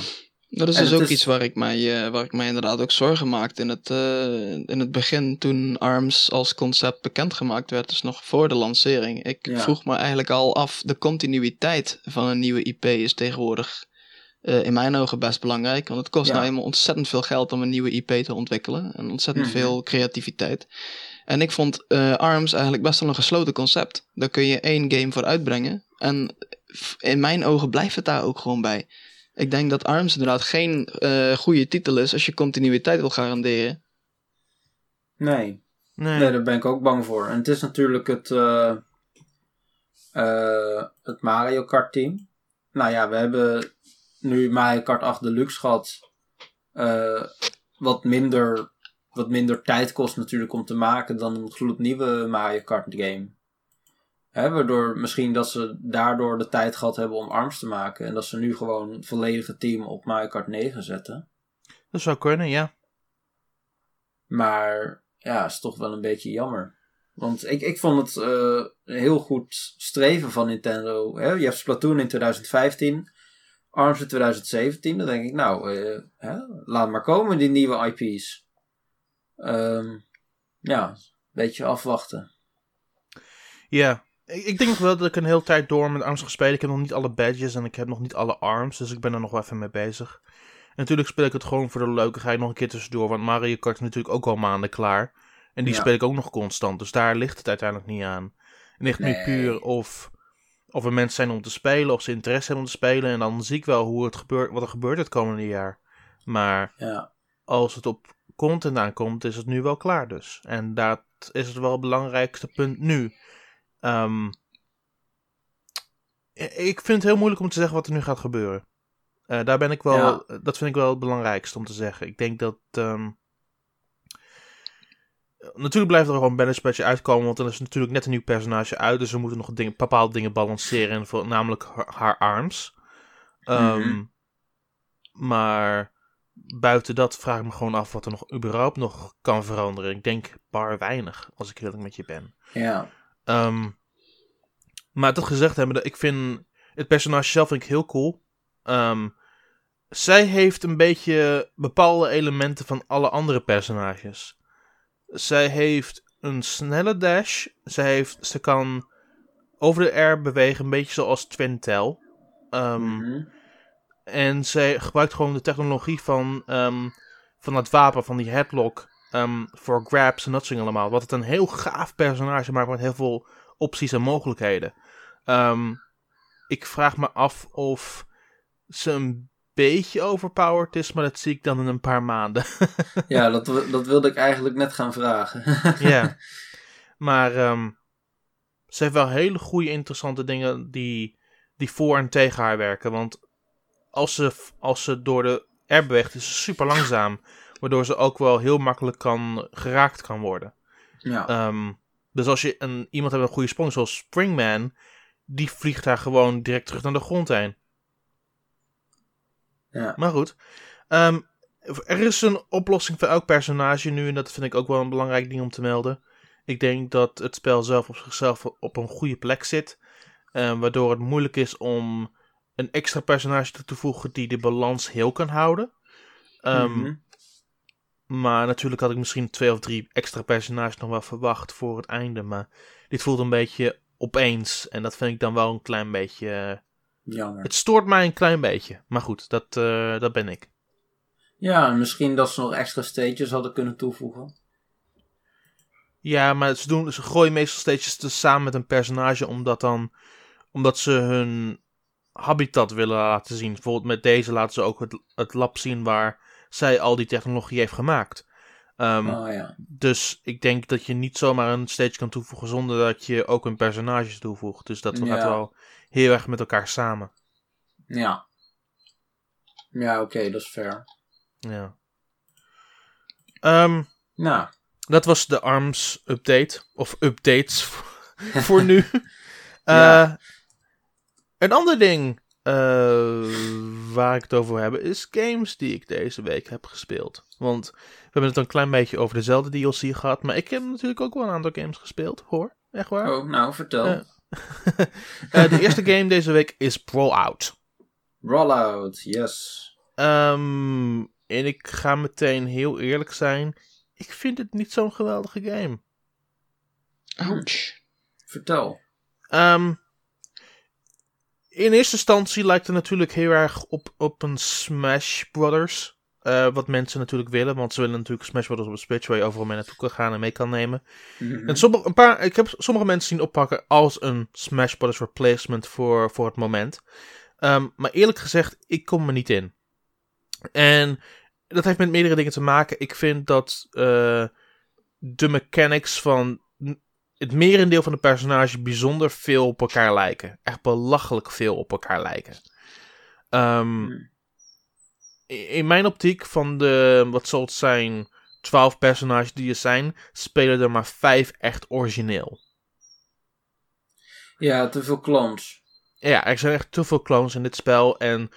Dat is En dus ook is- iets waar ik, mij, eh, waar ik mij inderdaad ook zorgen maakte in het, eh, in het begin toen ARMS als concept bekendgemaakt werd, dus nog voor de lancering. Ik Ja. vroeg me eigenlijk al af, de continuïteit van een nieuwe IP is tegenwoordig eh, in mijn ogen best belangrijk, want het kost Ja. nou eenmaal ontzettend veel geld om een nieuwe IP te ontwikkelen en ontzettend Mhm. veel creativiteit. En ik vond eh, ARMS eigenlijk best wel een gesloten concept. Daar kun je één game voor uitbrengen en in mijn ogen blijft het daar ook gewoon bij. Ik denk dat ARMS inderdaad geen eh, goede titel is als je continuïteit wil garanderen. nee. Nee. Nee, daar ben ik ook bang voor. En het is natuurlijk het, eh, eh, het Mario Kart team. Nou ja, we hebben nu Mario Kart 8 Deluxe gehad. eh, wat, minder, wat minder tijd kost natuurlijk om te maken dan een gloednieuwe Mario Kart game. Hè, waardoor misschien dat ze daardoor de tijd gehad hebben om ARMS te maken. En dat ze nu gewoon het volledige team op Mario Kart 9 zetten. Dat zou kunnen, ja. Maar ja, is toch wel een beetje jammer. Want ik, ik vond het eh, een heel goed streven van Nintendo. Hè? Je hebt Splatoon in 2015, ARMS in 2017. Dan denk ik, nou, eh, hè? laat maar komen die nieuwe IP's. Ehm, ja, een beetje afwachten. Ja. Ik, ik denk wel dat ik een hele tijd door met ARMS gespeeld. Ik heb nog niet alle badges en ik heb nog niet alle ARMS. Dus ik ben er nog wel even mee bezig. En natuurlijk speel ik het gewoon voor de leukigheid nog een keer tussendoor. Want Mario Kart is natuurlijk ook al maanden klaar. En die Ja. speel ik ook nog constant. Dus daar ligt het uiteindelijk niet aan. Het ligt nu Nee. puur of, of er mensen zijn om te spelen. Of ze interesse hebben om te spelen. En dan zie ik wel hoe het gebeurt, wat er gebeurt het komende jaar. Maar Ja, als het op content aankomt, is het nu wel klaar dus. En dat is het wel het belangrijkste punt nu. Ehm, ik vind het heel moeilijk om te zeggen wat er nu gaat gebeuren. Eh, daar ben ik wel, Ja. Dat vind ik wel het belangrijkste om te zeggen. Ik denk dat... ehm, Natuurlijk blijft er gewoon een patch uitkomen, want er is natuurlijk net een nieuw personage uit, dus we moeten nog dingen, bepaalde dingen balanceren, en voor, namelijk haar, haar arms. Ehm, Mhm. Maar buiten dat vraag ik me gewoon af wat er nog überhaupt nog kan veranderen. Ik denk bar weinig, als ik eerlijk met je ben. ja, Ehm, maar dat gezegd hebben, ik vind het personage zelf vind ik heel cool. Ehm, zij heeft een beetje bepaalde elementen van alle andere personages. Zij heeft een snelle dash. Zij heeft, ze kan over de air bewegen, een beetje zoals Twintel. Ehm mhm. en zij gebruikt gewoon de technologie van, ehm, van dat wapen, van die headlock, ehm, voor grabs en dat soort allemaal. Wat het een heel gaaf personage maakt met heel veel opties en mogelijkheden. Ik vraag me af of ze een beetje overpowered is, maar dat zie ik dan in een paar maanden. ja dat, dat wilde ik eigenlijk net gaan vragen. ja. Maar ehm, ze heeft wel hele goede, interessante dingen die, die voor en tegen haar werken. Want als ze, als ze door de air beweegt, is ze super langzaam. Waardoor ze ook wel heel makkelijk kan, geraakt kan worden. ja, Ehm, dus als je een, iemand hebt met een goede sprong, zoals Springman, die vliegt daar gewoon direct terug naar de grond heen. Ja. Maar goed. Ehm, er is een oplossing voor elk personage nu. En dat vind ik ook wel een belangrijk ding om te melden. Ik denk dat het spel zelf op zichzelf op een goede plek zit. eh, waardoor het moeilijk is om een extra personage toe te voegen die de balans heel kan houden. Ehm, Mhm. Maar natuurlijk had ik misschien twee of drie extra personages nog wel verwacht voor het einde. Maar dit voelt een beetje opeens. En dat vind ik dan wel een klein beetje. Jammer. Het stoort mij een klein beetje. Maar goed, dat, eh, dat ben ik. Ja, en misschien dat ze nog extra stages hadden kunnen toevoegen. Ja, maar ze, doen, ze gooien meestal steeds dus samen met een personage. Omdat, dan, omdat ze hun habitat willen laten zien. Bijvoorbeeld met deze laten ze ook het, het lab zien waar zij al die technologie heeft gemaakt. Ehm, Oh ja. Dus ik denk dat je niet zomaar een stage kan toevoegen zonder dat je ook een personage toevoegt. Dus dat Ja. gaat wel heel erg met elkaar samen. Ja. Ja, oké, dat is fair. Ja. Ehm, Nou, dat was de ARMS update. Of updates voor nu. Ja. Eh, een ander ding eh, waar ik het over wil hebben is games die ik deze week heb gespeeld. Want we hebben het een klein beetje over dezelfde DLC gehad. Maar ik heb natuurlijk ook wel een aantal games gespeeld, hoor. Echt waar. oh, nou, vertel. Eh. Eh, de eerste game deze week is Brawlout. Rollout, yes. Ehm, en ik ga meteen heel eerlijk zijn. Ik vind het niet zo'n geweldige game. Ouch. Vertel. Ehm, in eerste instantie lijkt het natuurlijk heel erg op, op een Smash Brothers. Eh, wat mensen natuurlijk willen, want ze willen natuurlijk Smash Brothers op een Switch waar je overal mee naartoe kan gaan en mee kan nemen. Mhm. En sommige, een paar, ik heb sommige mensen zien oppakken als een Smash Brothers replacement voor, voor het moment. Ehm, maar eerlijk gezegd, ik kom er niet in. En dat heeft met meerdere dingen te maken. Ik vind dat eh, de mechanics van het merendeel van de personages bijzonder veel op elkaar lijken. Echt belachelijk veel op elkaar lijken. Ehm, Hmm. In mijn optiek van de, wat zal het zijn, 12 personages die er zijn, spelen er maar 5 echt origineel. Ja, te veel clones. Ja, er zijn echt te veel clones in dit spel en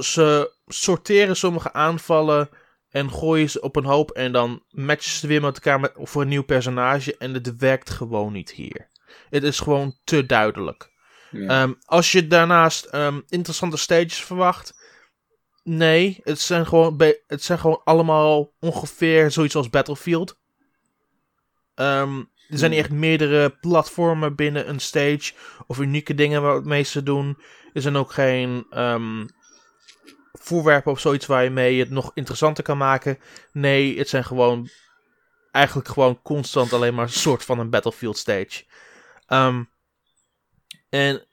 ze sorteren sommige aanvallen en gooien ze op een hoop en dan matchen ze weer met elkaar met, voor een nieuw personage en het werkt gewoon niet hier. Het is gewoon te duidelijk. Ja. Ehm, als je daarnaast ehm, interessante stages verwacht. Nee, het zijn, gewoon het zijn gewoon allemaal ongeveer zoiets als Battlefield. Ehm, er zijn niet echt meerdere platformen binnen een stage. Of unieke dingen waarmee ze doen. Er zijn ook geen ehm, voorwerpen of zoiets waar je mee het nog interessanter kan maken. Nee, het zijn gewoon. Eigenlijk gewoon constant alleen maar een soort van een Battlefield stage. Ehm, en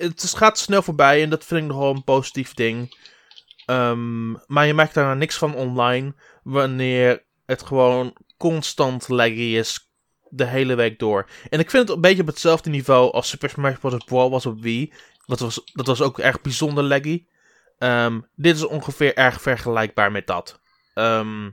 het gaat snel voorbij en dat vind ik nogal een positief ding. Ehm, maar je merkt daarna niks van online wanneer het gewoon constant laggy is de hele week door. En ik vind het een beetje op hetzelfde niveau als Super Smash Bros. Brawl was op Wii. Dat was, dat was ook erg bijzonder laggy. Ehm, dit is ongeveer erg vergelijkbaar met dat. Ehm,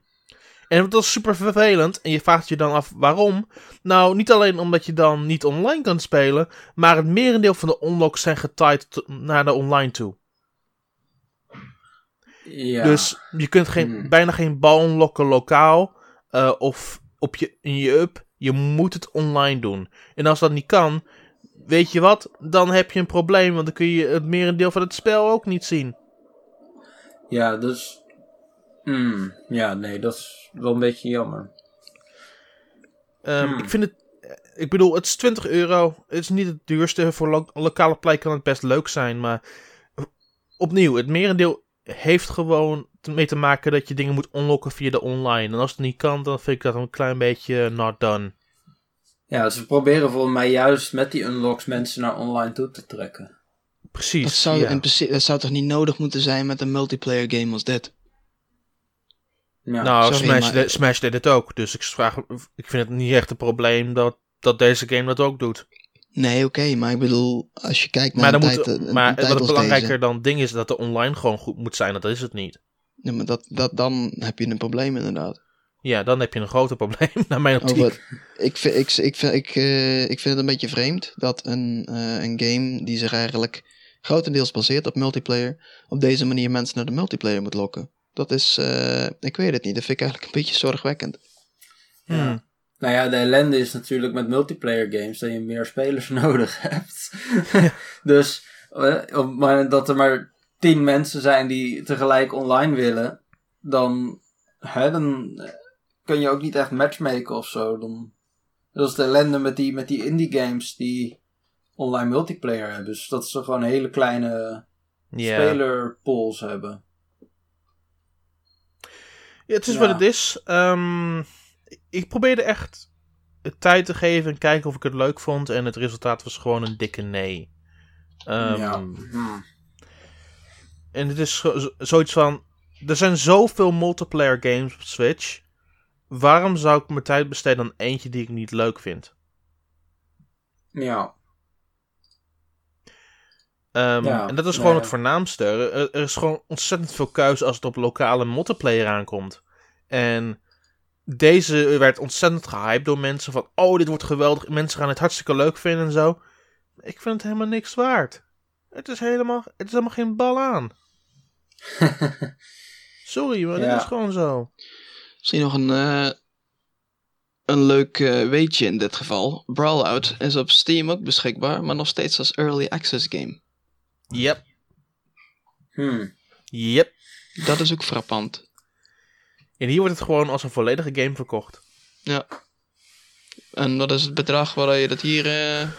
en het was super vervelend. En je vraagt je dan af waarom. Nou, niet alleen omdat je dan niet online kan spelen. Maar het merendeel van de unlocks zijn getied naar de online toe. ja. Dus je kunt geen, Hmm. bijna geen bal unlocken lokaal. eh, of op je, in je up. Je moet het online doen. En als dat niet kan. Weet je wat? Dan heb je een probleem. Want dan kun je het merendeel van het spel ook niet zien. Ja, dus... Hmm, ja, nee, dat is wel een beetje jammer. Ehm, Hmm. Ik vind het. Ik bedoel, het is 20 euro. Het is niet het duurste. Voor lo- lokale plek kan het best leuk zijn. Maar opnieuw, het merendeel heeft gewoon mee te maken dat je dingen moet unlocken via de online. En als het niet kan, dan vind ik dat een klein beetje not done. Ja, ze proberen volgens mij juist met die unlocks mensen naar online toe te trekken. Precies. Dat zou, ja. in principe, dat zou toch niet nodig moeten zijn met een multiplayer game als dit? Ja. nou, sorry, Smash, maar- de- Smash deed het ook. Dus ik, vraag, ik vind het niet echt een probleem dat, dat deze game dat ook doet. Nee, oké, maar ik bedoel, als je kijkt naar Maar, dan een moet, tijd, een maar tijd wat belangrijker deze, dan ding is dat de online gewoon goed moet zijn. Dat is het niet. ja, maar dat, dat, dan heb je een probleem inderdaad. Ja, dan heb je een groter probleem, naar mijn optiek. Over, ik, vind, ik, ik, vind, ik, eh, ik vind het een beetje vreemd dat een, eh, een game die zich eigenlijk grotendeels baseert op multiplayer, op deze manier mensen naar de multiplayer moet lokken. Dat is, eh, ik weet het niet, dat vind ik eigenlijk een beetje zorgwekkend. Hmm. Nou ja, de ellende is natuurlijk met multiplayer games dat je meer spelers nodig hebt. dus eh, op het moment dat er maar tien mensen zijn die tegelijk online willen, dan, hè, dan eh, kun je ook niet echt matchmaken of zo. Dan, dat is de ellende met die, met die indie games die online multiplayer hebben. Dus dat ze gewoon hele kleine Ja. spelerpools hebben. Ja, het is Ja. wat het is. Ehm, ik probeerde echt tijd te geven en kijken of ik het leuk vond. En het resultaat was gewoon een dikke nee. Ehm, ja. Hm. En het is zo- zo- zoiets van... er zijn zoveel multiplayer games op Switch. Waarom zou ik mijn tijd besteden aan eentje die ik niet leuk vind? Ja. Ehm, Ja, en dat is nee. gewoon het voornaamste. Er, er is gewoon ontzettend veel keuze als het op lokale multiplayer aankomt. En deze werd ontzettend gehyped door mensen van... Oh, dit wordt geweldig. Mensen gaan het hartstikke leuk vinden en zo. Ik vind het helemaal niks waard. Het is helemaal, het is helemaal geen bal aan. Sorry, maar Ja. dit is gewoon zo. Misschien nog een, eh, een leuk eh, weetje in dit geval. Brawlout is op Steam ook beschikbaar, maar nog steeds als early access game. Yep, Hmm. yep. Dat is ook frappant. En hier wordt het gewoon als een volledige game verkocht. Ja. En wat is het bedrag waar je dat hier eh,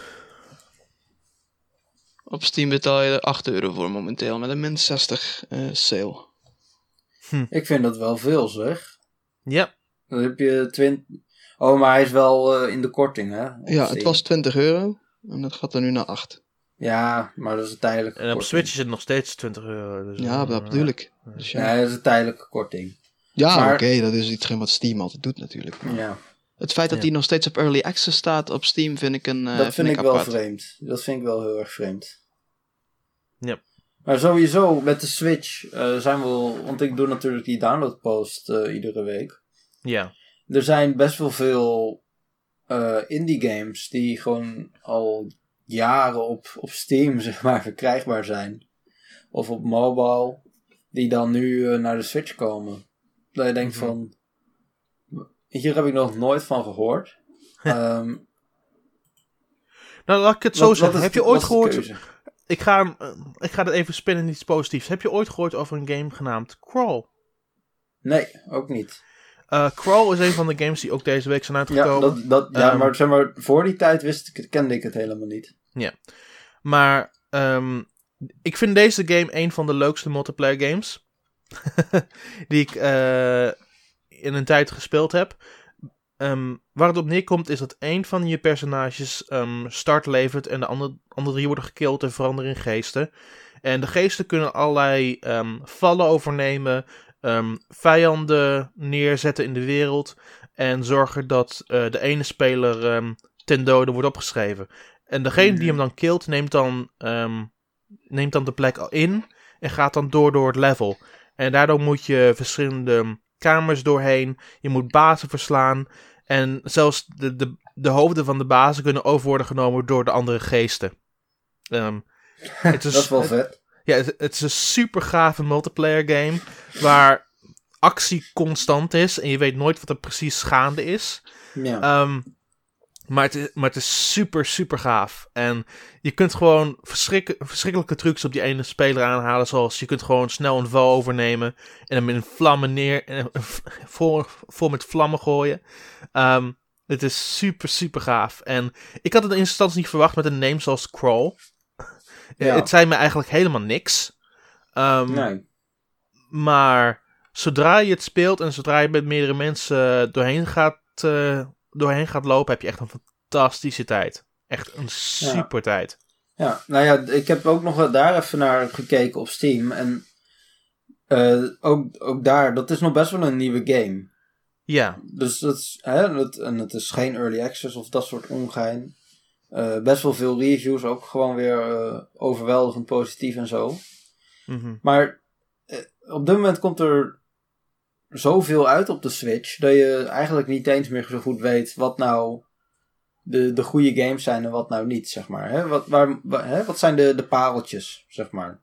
op Steam betaal je er 8 euro voor momenteel met een min 60 eh, sale. Ik vind dat wel veel zeg. Ja, Dan heb je 20. Oh, maar hij is wel eh, in de korting, hè? op Ja, het was 20 euro en dat gaat er nu naar 8. Ja, maar dat is een tijdelijke en op korting. Switch is het nog steeds 20 euro. Dus, Ja, dat bedoel ik. Dus ja, Nee, dat is een tijdelijke korting. ja maar- oké, dat is iets wat Steam altijd doet natuurlijk. Ja, Het feit dat Ja. die nog steeds op early access staat op Steam vind ik een. eh, dat vind ik wel apart. vreemd. Dat vind ik wel heel erg vreemd. Ja. Maar sowieso, met de Switch eh, zijn we. Want ik doe natuurlijk die downloadpost eh iedere week. Ja, Er zijn best wel veel eh, indie games die gewoon al jaren op, op Steam, zeg maar, verkrijgbaar zijn. Of op mobile, die dan nu eh, naar de Switch komen. Dat je denkt Mhm. van... Hier heb ik nog nooit van gehoord. Ehm, nou laat ik het zo wat- zeggen. Heb je ooit gehoord... keuze? Ik ga, eh, ik ga het even spinnen in iets positiefs. Heb je ooit gehoord over een game genaamd Crawl? Nee, ook niet. Eh, Crawl is een van de games die ook deze week zijn Ja, uitgekomen. dat, dat, ja Ehm, maar, zeg maar voor die tijd wist ik, kende ik het helemaal niet. Maar ehm, ik vind deze game een van de leukste multiplayer games. die ik eh, in een tijd gespeeld heb. Ehm, waar het op neerkomt is dat één van je personages start levert en de andere, andere drie worden gekild en veranderen in geesten. En de geesten kunnen allerlei vallen overnemen, ehm, vijanden neerzetten in de wereld en zorgen dat eh, de ene speler ehm, ten dode wordt opgeschreven. En degene die hem dan killt, neemt dan, ehm, neemt dan de plek al in en gaat dan door door het level. En daardoor moet je verschillende kamers doorheen. Je moet bazen verslaan. En zelfs de, de, de hoofden van de bazen kunnen over worden genomen door de andere geesten. Het dat is wel vet. Ja, het, het is een super gave multiplayer game. Waar actie constant is. En je weet nooit wat er precies gaande is. Ja. Ehm, maar, het is, maar het is super, super gaaf. En je kunt gewoon verschrik, verschrikkelijke trucs op die ene speler aanhalen. Zoals je kunt gewoon snel een val overnemen. En hem in vlammen neer. En vol, vol met vlammen gooien. Ehm, het is super, super gaaf. En ik had het in eerste instantie niet verwacht met een name zoals Crawl. Ja. Het zei me eigenlijk helemaal niks. Ehm, nee. maar zodra je het speelt en zodra je met meerdere mensen doorheen gaat, eh, doorheen gaat lopen, heb je echt een fantastische tijd. Echt een super tijd. Ja, nou ja, ik heb ook nog wel daar even naar gekeken op Steam. En eh, ook, ook daar, dat is nog best wel een nieuwe game. Ja, Dus dat is, hè, dat, en het is geen early access of dat soort ongein. Eh, best wel veel reviews, ook gewoon weer eh, overweldigend positief en zo. mhm. Maar eh, op dit moment komt er zoveel uit op de Switch dat je eigenlijk niet eens meer zo goed weet wat nou de, de goede games zijn en wat nou niet, zeg maar. Hè? Wat, waar, wa- hè? wat zijn de, de pareltjes, zeg maar.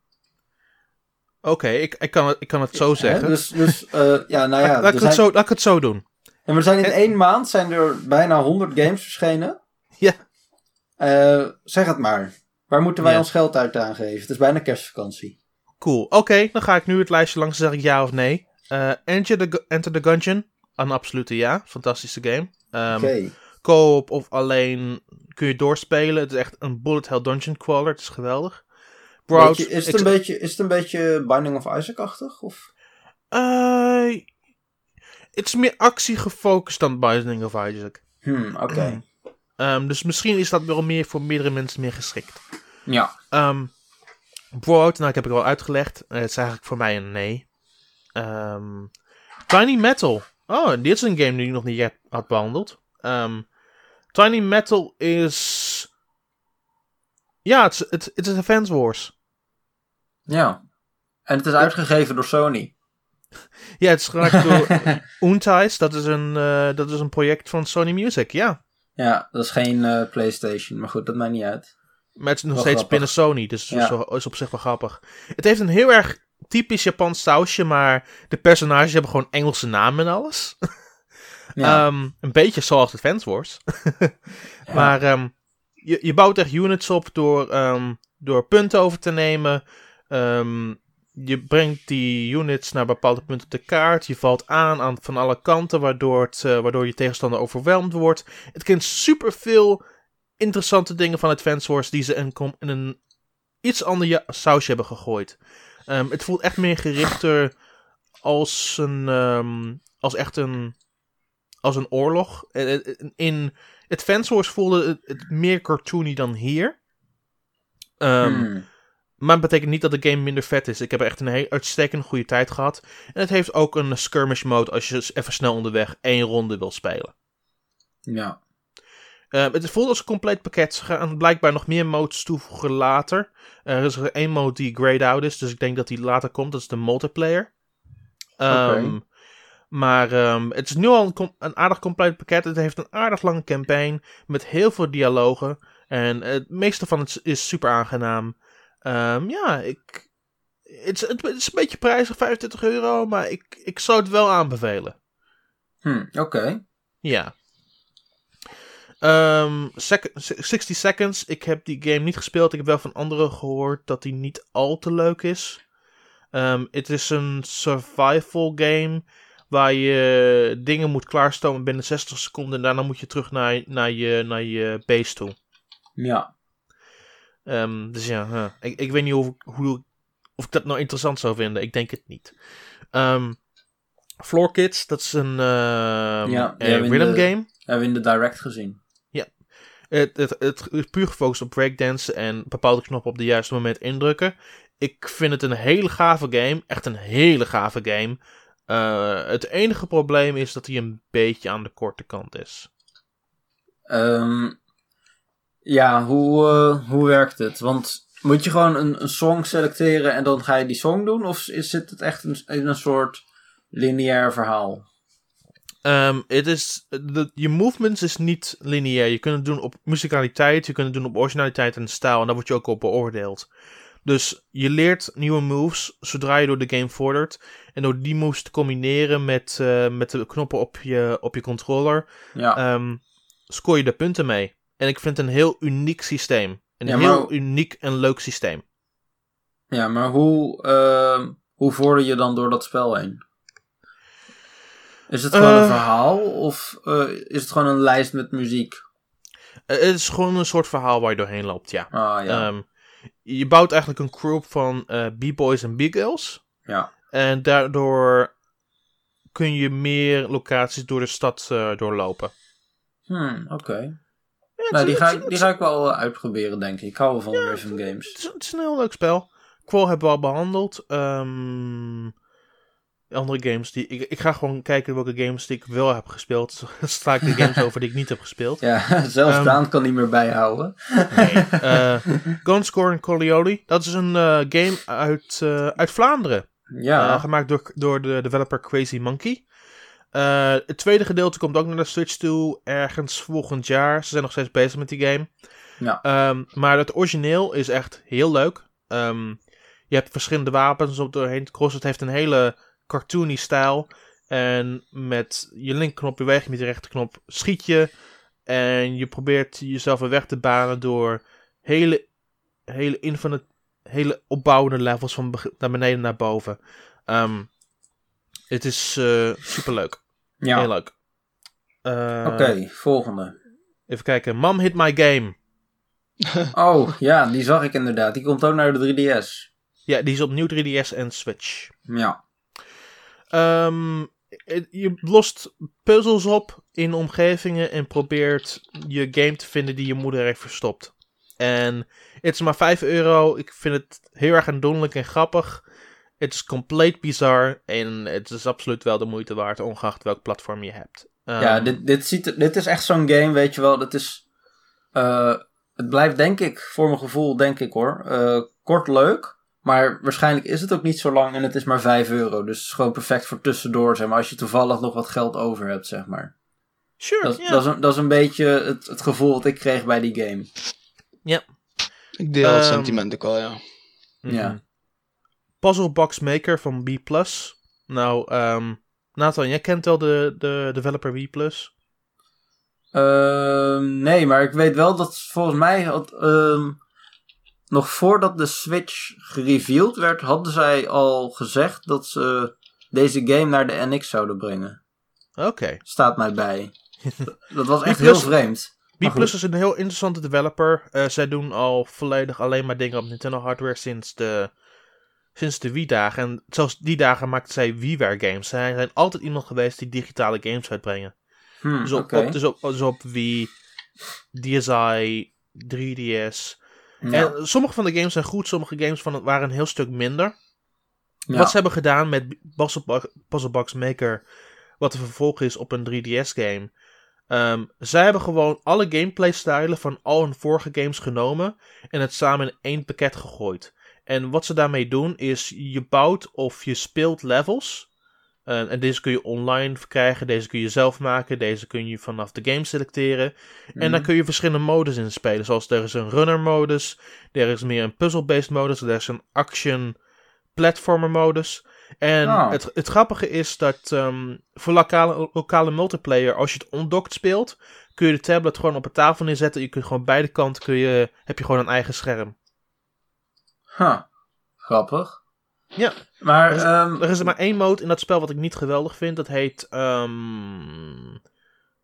oké, ik, ik, kan het, ik kan het zo zeggen. Hè? Dus, dus ja, nou ja. laat, laat ik het zo, laat ik het zo doen. en we zijn in één maand zijn er bijna 100 games verschenen. Ja. Eh, zeg het maar. Waar moeten wij Ja. ons geld uit aan geven? Het is bijna kerstvakantie. Cool. Oké, dan ga ik nu het lijstje langs en zeg ik ja of nee. Eh, Enter, the, Enter the Gungeon. Een absolute ja. Fantastische game. Ehm. Co-op of alleen kun je doorspelen. Het is echt een bullet hell dungeon crawler. Het is geweldig. Beetje- Is, het een beetje, is het een beetje Binding of Isaac-achtig? Of? Eh, het is meer actie gefocust dan Binding of Isaac. Hmm, oké. Ehm, dus misschien is dat wel meer voor meerdere mensen meer geschikt. Ja. Ehm Broad, nou ik heb ik al uitgelegd. Eh, het is eigenlijk voor mij een nee. Ehm, Tiny Metal. Oh, dit is een game die ik nog niet had behandeld. Tiny Metal is... Ja, het is- het het is Advance Wars. Ja. En het is uitgegeven door Sony. Ja, het is gemaakt door Untice. Dat is, een, eh, dat is een project van Sony Music, ja. Ja, dat is geen eh, PlayStation. Maar goed, dat maakt niet uit. Maar het is nog Wel steeds grappig. binnen Sony, dus is, Ja. op zich wel grappig. Het heeft een heel erg typisch Japans sausje, maar de personages hebben gewoon Engelse namen en alles. Ja. Ehm, een beetje zoals Advance Wars. Maar ehm, je, je bouwt echt units op door, ehm, door punten over te nemen. Ehm, je brengt die units naar bepaalde punten op de kaart. Je valt aan, aan van alle kanten, waardoor, het, eh, waardoor je tegenstander overweldigd wordt. Het kent superveel interessante dingen van Advance Wars die ze in, in een iets ander sausje hebben gegooid. Ehm, het voelt echt meer gerichter als een, ehm, als echt een, als een oorlog. Eh, eh, In Advance Wars voelde het, meer cartoony dan hier. Hmm. Maar het betekent niet dat de game minder vet is. Ik heb echt een heel uitstekend goede tijd gehad. En het heeft ook een skirmish mode als je even snel onderweg één ronde wil spelen. Ja. Ehm, het voelt als een compleet pakket. Ze gaan blijkbaar nog meer modes toevoegen later. Er is er één mode die grayed out is, dus ik denk dat die later komt. Dat is de multiplayer. Ehm. Maar ehm, het is nu al een, een aardig compleet pakket. Het heeft een aardig lange campaign met heel veel dialogen. En het meeste van het is super aangenaam. Ehm, ja, ik, het, is, het is een beetje prijzig, 25 euro, maar ik, ik zou het wel aanbevelen. Hm, Oké. Ja. Ehm, sec- 60 Seconds. Ik heb die game niet gespeeld. Ik heb wel van anderen gehoord dat die niet al te leuk is. Ehm, het is een survival game waar je dingen moet klaarstomen binnen 60 seconden. En daarna moet je terug naar, naar, je, naar je base toe. Ja. Ehm, dus ja, huh. ik, ik weet niet hoe, hoe, of ik dat nou interessant zou vinden. Ik denk het niet. Ehm Floor Kids, dat is een, ehm, Ja, in rhythm de- game. Hebben we in de direct gezien. Het, het, het is puur gefocust op breakdansen en bepaalde knoppen op de juiste moment indrukken. Ik vind het een hele gave game. Echt een hele gave game. Eh, het enige probleem is dat hij een beetje aan de korte kant is. Ehm, ja, hoe, eh, hoe werkt het? Want moet je gewoon een, een song selecteren en dan ga je die song doen? Of is, zit het echt in, in een soort lineair verhaal? Ehm, het is, de, je movements is niet lineair. Je kunt het doen op musicaliteit, je kunt het doen op originaliteit en stijl. En daar word je ook op beoordeeld. Dus je leert nieuwe moves zodra je door de game vordert. En door die moves te combineren met, eh, met de knoppen op je, op je controller, Ja. ehm, scoor je de punten mee. En ik vind het een heel uniek systeem. Een Ja, maar- heel uniek en leuk systeem. ja, maar hoe, ehm, hoe vorder je dan door dat spel heen? Is het gewoon een Eh. verhaal of eh, is het gewoon een lijst met muziek? Eh, het is gewoon een soort verhaal waar je doorheen loopt, ja. Ah ja. Ehm, je bouwt eigenlijk een crew van b-boys en b-girls. ja. En daardoor kun je meer locaties door de stad doorlopen. Hmm, oké. Nou, die ga, die ga ik wel eh, uitproberen, denk ik. Ik hou wel van rhythm games. het is, het is een heel leuk spel. Qual hebben we al behandeld. Ehm, andere games die... Ik, ik ga gewoon kijken welke games die ik wel heb gespeeld. Ik de games over die ik niet heb gespeeld. Ja, zelfs Ehm. Daan kan niet meer bijhouden. Nee. Eh Gunscore en Corleone. Dat is een eh, game uit, uit Vlaanderen. Ja. Gemaakt door, door de developer Crazy Monkey. Eh, het tweede gedeelte komt ook naar de Switch toe ergens volgend jaar. Ze zijn nog steeds bezig met die game. Ja. Ehm, maar het origineel is echt heel leuk. Ehm, je hebt verschillende wapens op doorheen te. Het heeft een hele cartoony stijl. En met je linkerknop beweeg je met je rechterknop schiet je. En je probeert jezelf een weg te banen door hele, hele infinite, hele opbouwende levels van naar beneden naar boven. Ehm, het is eh super leuk. Ja. Heel leuk. Eh, Oké, volgende. Even kijken. Mom hit my game. Oh, ja, die zag ik inderdaad. Die komt ook naar de 3DS. Ja, die is op nieuw 3DS en Switch. Ja. Ehm, het- je lost puzzels op in omgevingen en probeert je game te vinden die je moeder heeft verstopt. En het is maar 5 euro. Ik vind het heel erg aandoenlijk en grappig. Het is compleet bizar en het is absoluut wel de moeite waard, ongeacht welk platform je hebt. ja, Ehm, dit, dit, ziet, dit is echt zo'n game, weet je wel. Dat is, eh, het blijft denk ik, voor mijn gevoel denk ik hoor, eh, kort leuk. Maar waarschijnlijk is het ook niet zo lang en het is maar 5 euro. Dus het is gewoon perfect voor tussendoor, zeg maar. Als je toevallig nog wat geld over hebt, zeg maar. Sure, Dat, ja. dat, is, een, dat is een beetje het, het gevoel dat ik kreeg bij die game. Ik deel het Ehm, sentiment ook wel, ja. Ja. Puzzle Box Maker van B+. Nou, ehm Nathan, jij kent wel de, de developer B+. Ehm, nee, maar ik weet wel dat volgens mij had, ehm, nog voordat de Switch gereveeld werd, hadden zij al gezegd dat ze deze game naar de NX zouden brengen. Oké. Staat mij bij. dat was echt heel vreemd. B goed. is een heel interessante developer. Eh, zij doen al volledig alleen maar dingen op Nintendo hardware sinds de, sinds de Wii-dagen. En zelfs die dagen maakten zij WiiWare games. Zij zijn altijd iemand geweest die digitale games uitbrengen. Hm, Dus op, op, dus op, dus op Wii, DSi, 3DS. Ja, En sommige van de games zijn goed, sommige games van, waren een heel stuk minder. ja. Wat ze hebben gedaan met Puzzle- Puzzle Box Maker, wat de vervolg is op een 3DS-game. Ehm, zij hebben gewoon alle gameplay-stijlen van al hun vorige games genomen en het samen in één pakket gegooid. En wat ze daarmee doen is, je bouwt of je speelt levels. Eh, en deze kun je online verkrijgen, deze kun je zelf maken, deze kun je vanaf de game selecteren. En dan Mhm. kun je verschillende modus in spelen. Zoals er is een runner modus, er is meer een puzzle-based modus, er is een action platformer modus. En Oh. het, het grappige is dat ehm, voor lokale, lokale multiplayer, als je het ondocked speelt, kun je de tablet gewoon op een tafel neerzetten. Je kunt gewoon beide kanten kun je, heb je gewoon een eigen scherm. Huh. Grappig. Ja. Maar, Er is- ehm, Er is er maar één mode in dat spel wat ik niet geweldig vind. Dat heet ehm,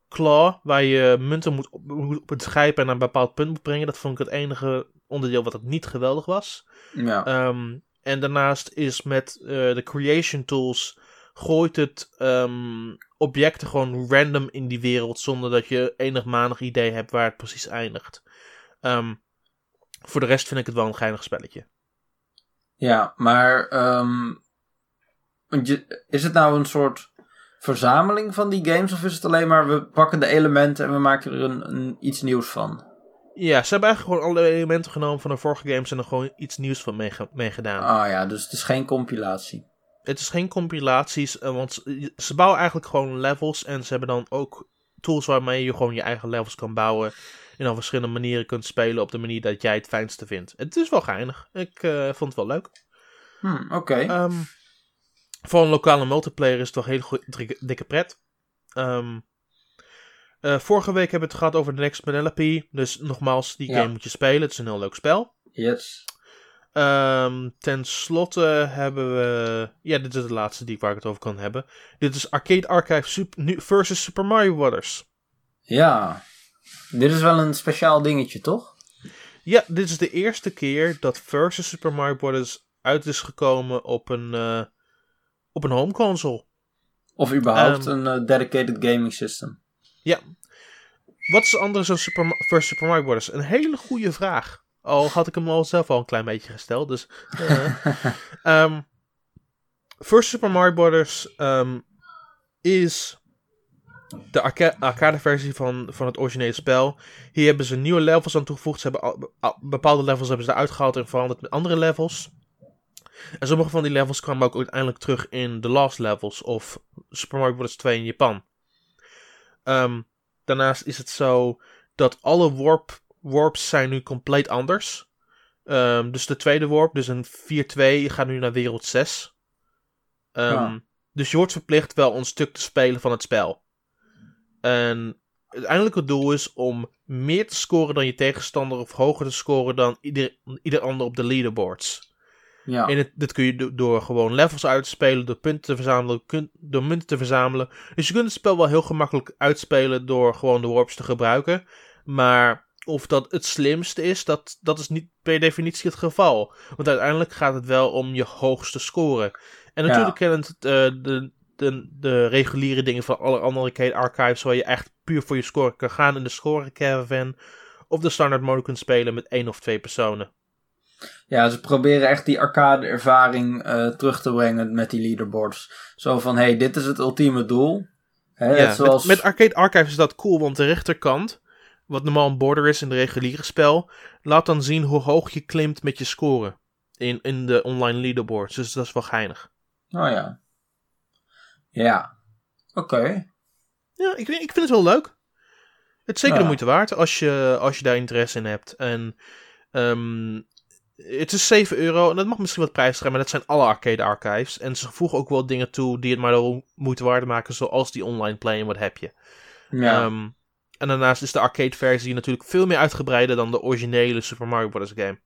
Claw, waar je munten moet, op- moet het grijpen en naar een bepaald punt moet brengen. Dat vond ik het enige onderdeel wat het niet geweldig was. ja. Ehm, en daarnaast is met eh, de creation tools gooit het objecten gewoon random in die wereld zonder dat je enig manig idee hebt waar het precies eindigt. Voor de rest vind ik het wel een geinig spelletje. Ja, maar je- is het nou een soort verzameling van die games of is het alleen maar we pakken de elementen en we maken er een, een, iets nieuws van? Ja, ze hebben eigenlijk gewoon alle elementen genomen van de vorige games en er gewoon iets nieuws van meege- meegedaan. Ah ja, dus het is geen compilatie. Het is geen compilaties, eh, want ze- ze bouwen eigenlijk gewoon levels en ze hebben dan ook tools waarmee je gewoon je eigen levels kan bouwen en op verschillende manieren kunt spelen op de manier dat jij het fijnste vindt. Het is wel geinig. Ik eh, vond het wel leuk. Hm, oké. Ehm, voor een lokale multiplayer is het wel goeie- dikke- pret. Ehm, eh, vorige week hebben we het gehad over The Next Penelope. Dus nogmaals, die Ja. game moet je spelen. Het is een heel leuk spel. yes. Ehm ten slotte hebben we. Ja, dit is de laatste die waar ik het over kan hebben. Dit is Arcade Archive versus Super Mario Bros. Ja. Dit is wel een speciaal dingetje, toch? Ja, dit is de eerste keer dat versus Super Mario Bros. uit is gekomen op een, eh, op een home console. Of überhaupt Ehm. een eh, dedicated gaming system. Wat is anders dan Super, versus Super Mario Bros? Een hele goede vraag. Al had ik hem al zelf al een klein beetje gesteld. Dus, eh. Ehm, First Super Mario Bros. ehm, is de arca- arcade versie van, van het originele spel. Hier hebben ze nieuwe levels aan toegevoegd. Ze hebben al- al- bepaalde levels hebben ze eruit gehaald en veranderd met andere levels. En sommige van die levels kwamen ook uiteindelijk terug in The Last Levels of Super Mario Bros. 2 in Japan. Ehm, daarnaast is het zo dat alle warp, warps zijn nu compleet anders. Ehm, dus de tweede warp, dus een 4-2, gaat nu naar wereld 6. Ehm, Ja. Dus je wordt verplicht wel een stuk te spelen van het spel. En het uiteindelijke doel is om meer te scoren dan je tegenstander of hoger te scoren dan ieder, ieder ander op de leaderboards. Ja. En het, dit kun je do- door gewoon levels uit te spelen, door punten te verzamelen, kun- door munten te verzamelen. Dus je kunt het spel wel heel gemakkelijk uitspelen door gewoon de warps te gebruiken. Maar of dat het slimste is, dat, dat is niet per definitie het geval. Want uiteindelijk gaat het wel om je hoogste score. En Ja. natuurlijk kennen het eh, de, de, de reguliere dingen van alle andere arcade archives, waar je echt puur voor je score kan gaan in de score caravan. Of de standaard mode kunt spelen met één of twee personen. Ja, ze proberen echt die arcade ervaring eh, terug te brengen met die leaderboards. Zo van, hey, dit is het ultieme doel. Hè, Ja, zoals... met, met Arcade Archives is dat cool, want de rechterkant, wat normaal een border is in de reguliere spel, laat dan zien hoe hoog je klimt met je score in, in de online leaderboards. Dus dat is wel geinig. Oh ja. Ja. Oké. Ja, ik, ik vind het wel leuk. Het is zeker de Ja. moeite waard als je, als je daar interesse in hebt. En ehm, het is 7 euro. En dat mag misschien wat prijs zijn, maar dat zijn alle arcade archives. En ze voegen ook wel dingen toe die het maar de moeite waard maken, zoals die online play en wat heb je. Ja. Ehm, en daarnaast is de arcade versie natuurlijk veel meer uitgebreider dan de originele Super Mario Bros. game.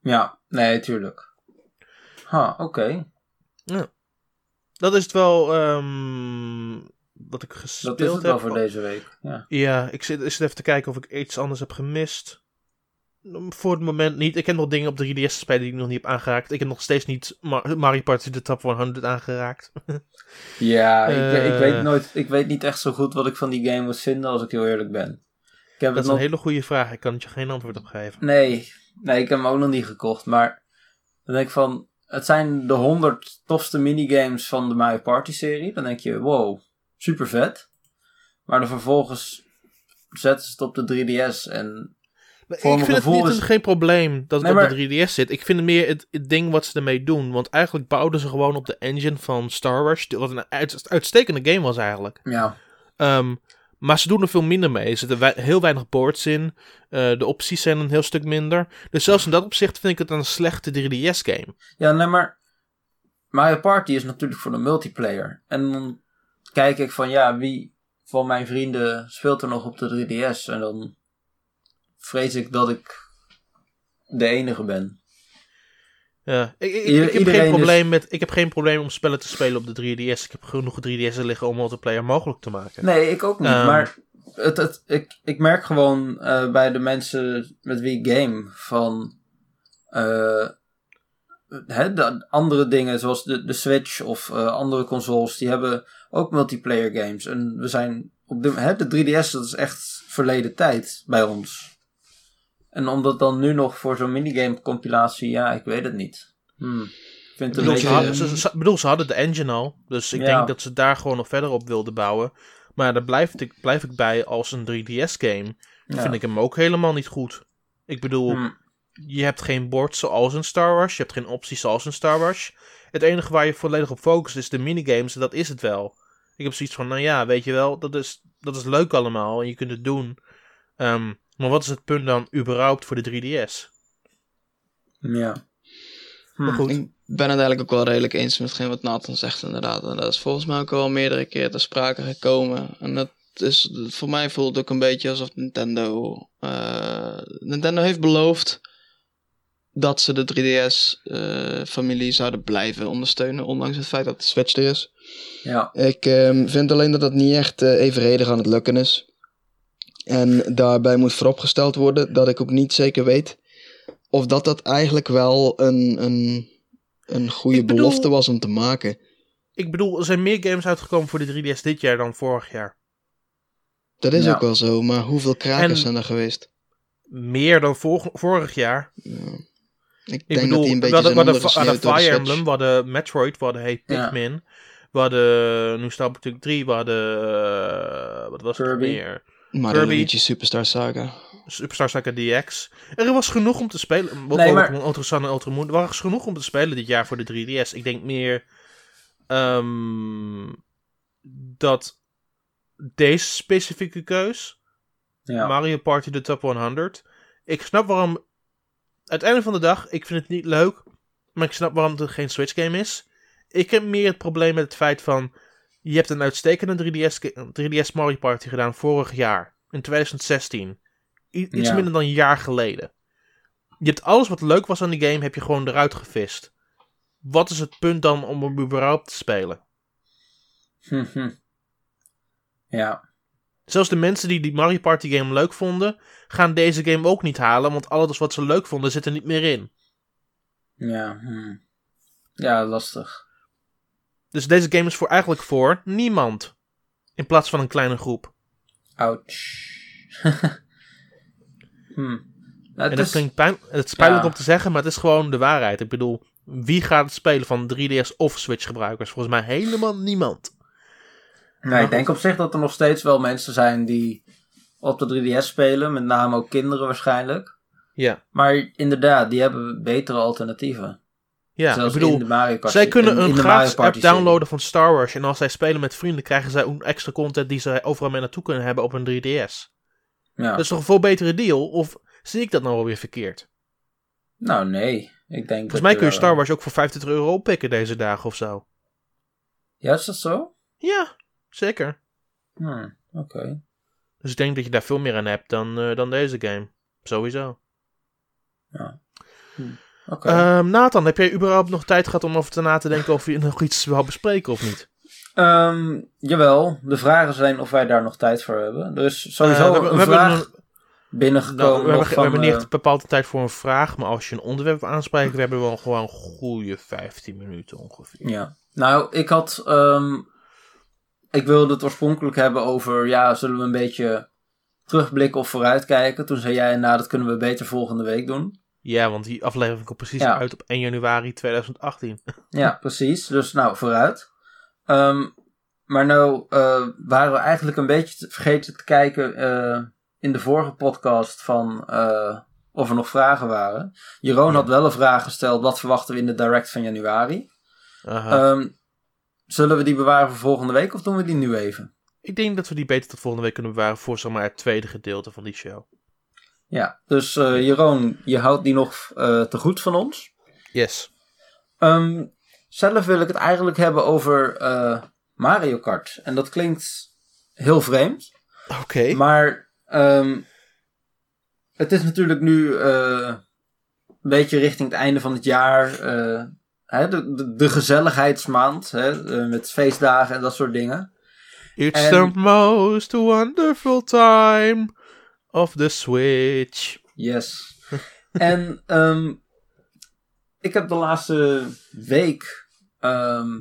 ja. Nee, tuurlijk. Ha, oké. Dat is het wel ehm, wat ik gespeeld Dat is het wel heb. voor deze week. Ja. Ja, ik zit, ik zit even te kijken of ik iets anders heb gemist. Voor het moment niet. Ik heb nog dingen op de 3DS spelen die ik nog niet heb aangeraakt. Ik heb nog steeds niet Ma- Mario Party de Top 100 aangeraakt. Ja, ik, weet- ik, Eh. weet nooit, ik weet niet echt zo goed wat ik van die game moet vinden, als ik heel eerlijk ben. Ik heb dat is nog... een hele goede vraag. Ik kan het je geen antwoord op geven. Nee, nee, ik heb hem ook nog niet gekocht. Maar dan denk ik van, het zijn de 100 tofste minigames van de Mario Party serie. Dan denk je, wow, super vet. Maar dan vervolgens zetten ze het op de 3DS en... Maar ik vind het niet is- een, geen probleem dat het Nee, op maar- de 3DS zit. Ik vind het meer het, het ding wat ze ermee doen. Want eigenlijk bouwden ze gewoon op de engine van Star Wars. Wat een uit- uitstekende game was eigenlijk. Ja, Ehm, maar ze doen er veel minder mee. Er zitten heel weinig boards in. Eh, de opties zijn een heel stuk minder. Dus zelfs in dat opzicht vind ik het een slechte 3DS-game. ja nee, maar Mario Party is natuurlijk voor de multiplayer. En dan kijk ik van, ja, wie van mijn vrienden speelt er nog op de 3DS? En dan vrees ik dat ik de enige ben. Ja, ik, ik, Ieder- ik, heb geen is- probleem met, ik heb geen probleem om spellen te spelen op de 3DS. Ik heb genoeg 3DS'en liggen om multiplayer mogelijk te maken. Nee, ik ook niet. Ehm. maar het, het, ik, ik merk gewoon eh, bij de mensen met wie ik game van eh, hè, de andere dingen zoals de, de Switch of eh, andere consoles, die hebben ook multiplayer games. En we zijn op de, hè, de 3DS, dat is echt verleden tijd bij ons. En omdat dan nu nog voor zo'n minigame compilatie, ja, ik weet het niet. Hmm. Het een bedoel, ze hadden, ze, ze- bedoel, ze hadden de engine al. Dus ik Ja. denk dat ze daar gewoon nog verder op wilden bouwen. Maar daar blijf ik, blijf ik bij als een 3DS-game. ja. Vind ik hem ook helemaal niet goed. Ik bedoel, Hmm. je hebt geen bord zoals in Star Wars. Je hebt geen opties zoals in Star Wars. Het enige waar je volledig op focust is de minigames. En dat is het wel. Ik heb zoiets van, nou ja, weet je wel, dat is, dat is leuk allemaal. En je kunt het doen. Ehm, maar wat is het punt dan überhaupt voor de 3DS? Ja. Maar goed. Ik ben het eigenlijk ook wel redelijk eens met hetgeen wat Nathan zegt inderdaad. En dat is volgens mij ook al meerdere keer ter sprake gekomen. En dat is, voor mij voelt het ook een beetje alsof Nintendo... eh, Nintendo heeft beloofd dat ze de 3DS-familie zouden blijven ondersteunen. Ondanks het feit dat de Switch er is. Ja. Ik ehm, vind alleen dat dat niet echt eh, evenredig aan het lukken is. En daarbij moet vooropgesteld worden dat ik ook niet zeker weet of dat dat eigenlijk wel een, een, een goede bedoel- belofte was om te maken. Ik bedoel, er zijn meer games uitgekomen voor de 3DS dit jaar dan vorig jaar. Dat is Ja. ook wel zo, maar hoeveel krakers En- zijn er geweest? Meer dan vor- vorig jaar. Ja. Ik, Ik denk bedoel, dat die een we beetje hadden, zijn we hadden, we hadden Fire. Emblem, we hadden Metroid, we hadden Hey Ja. Pikmin. We hadden, nu staat natuurlijk 3, we hadden, eh, wat was het Kirby. meer? Mario Kirby. Luigi Superstar Saga. Superstar Saga DX. Er was genoeg om te spelen. Nee, maar- Ultra Sun en Ultra Moon. Er was genoeg om te spelen dit jaar voor de 3DS. Ik denk meer ehm, dat deze specifieke keus, Ja. Mario Party de Top 100. Ik snap waarom. Uiteindelijk van de dag, ik vind het niet leuk. Maar ik snap waarom het geen Switch game is. Ik heb meer het probleem met het feit van. Je hebt een uitstekende 3DS, ga- 3DS Mario Party gedaan vorig jaar. In 2016. I- iets Ja. minder dan een jaar geleden. Je hebt alles wat leuk was aan die game, heb je gewoon eruit gevist. Wat is het punt dan om hem überhaupt te spelen? Ja. Zelfs de mensen die die Mario Party game leuk vonden, gaan deze game ook niet halen, want alles wat ze leuk vonden zit er niet meer in. Ja. hm. Ja, lastig. Dus deze game is voor eigenlijk voor niemand. In plaats van een kleine groep. Ouch. hm. Nou, En dat is- klinkt pijn, het is pijnlijk Ja. om te zeggen, maar het is gewoon de waarheid. Ik bedoel, wie gaat het spelen van 3DS of Switch gebruikers? Volgens mij helemaal niemand. Nee, ik denk op zich dat er nog steeds wel mensen zijn die op de 3DS spelen. Met name ook kinderen waarschijnlijk. Ja, Maar inderdaad, die hebben betere alternatieven. Ja Zelfs ik bedoel, zij kunnen in- een in gratis app downloaden van Star Wars. En als zij spelen met vrienden, krijgen zij extra content die ze overal mee naartoe kunnen hebben op een 3DS. Ja. Dat is toch een veel betere deal? Of zie ik dat nou alweer verkeerd? Nou, nee. Ik denk Volgens mij kun je Star Wars ook voor 25 euro oppikken deze dagen of zo. Ja, is dat zo? Ja, zeker. Hmm, Oké. Dus ik denk dat je daar veel meer aan hebt dan, eh, dan deze game. Sowieso. Ehm, Nathan, heb jij überhaupt nog tijd gehad om over te na te denken of je nog iets wil bespreken of niet? Ehm, jawel, de vragen zijn of wij daar nog tijd voor hebben. Is sowieso Eh, we hebben- een vraag een- binnengekomen. Nou, we, hebben, van, we hebben niet eh, bepaald tijd voor een vraag, maar als je een onderwerp aanspreekt, we hebben wel gewoon een goede 15 minuten ongeveer. Ja. Nou, ik had. ehm, ik wilde het oorspronkelijk hebben over. Ja, zullen we een beetje terugblikken of vooruitkijken? Toen zei jij, nou, dat kunnen we beter volgende week doen. Ja, want die aflevering komt precies Ja. uit op 1 januari 2018. Ja, precies. Dus nou, vooruit. Ehm, maar nou eh, waren we eigenlijk een beetje te- vergeten te kijken eh, in de vorige podcast van eh, of er nog vragen waren. Jeroen Ja. had wel een vraag gesteld, wat verwachten we in de direct van januari? Aha. Ehm, zullen we die bewaren voor volgende week of doen we die nu even? ik denk dat we die beter tot volgende week kunnen bewaren voor zeg maar, het tweede gedeelte van die show. Ja, dus eh Jeroen, je houdt die nog eh, te goed van ons. Yes. Ehm, zelf wil ik het eigenlijk hebben over eh, Mario Kart. En dat klinkt heel vreemd. Oké. Maar ehm, het is natuurlijk nu een beetje richting het einde van het jaar. hè, de, de, de gezelligheidsmaand. Hè, met feestdagen en dat soort dingen. It's en- the most wonderful time of the Switch. Yes. en ehm, ik heb de laatste week ehm,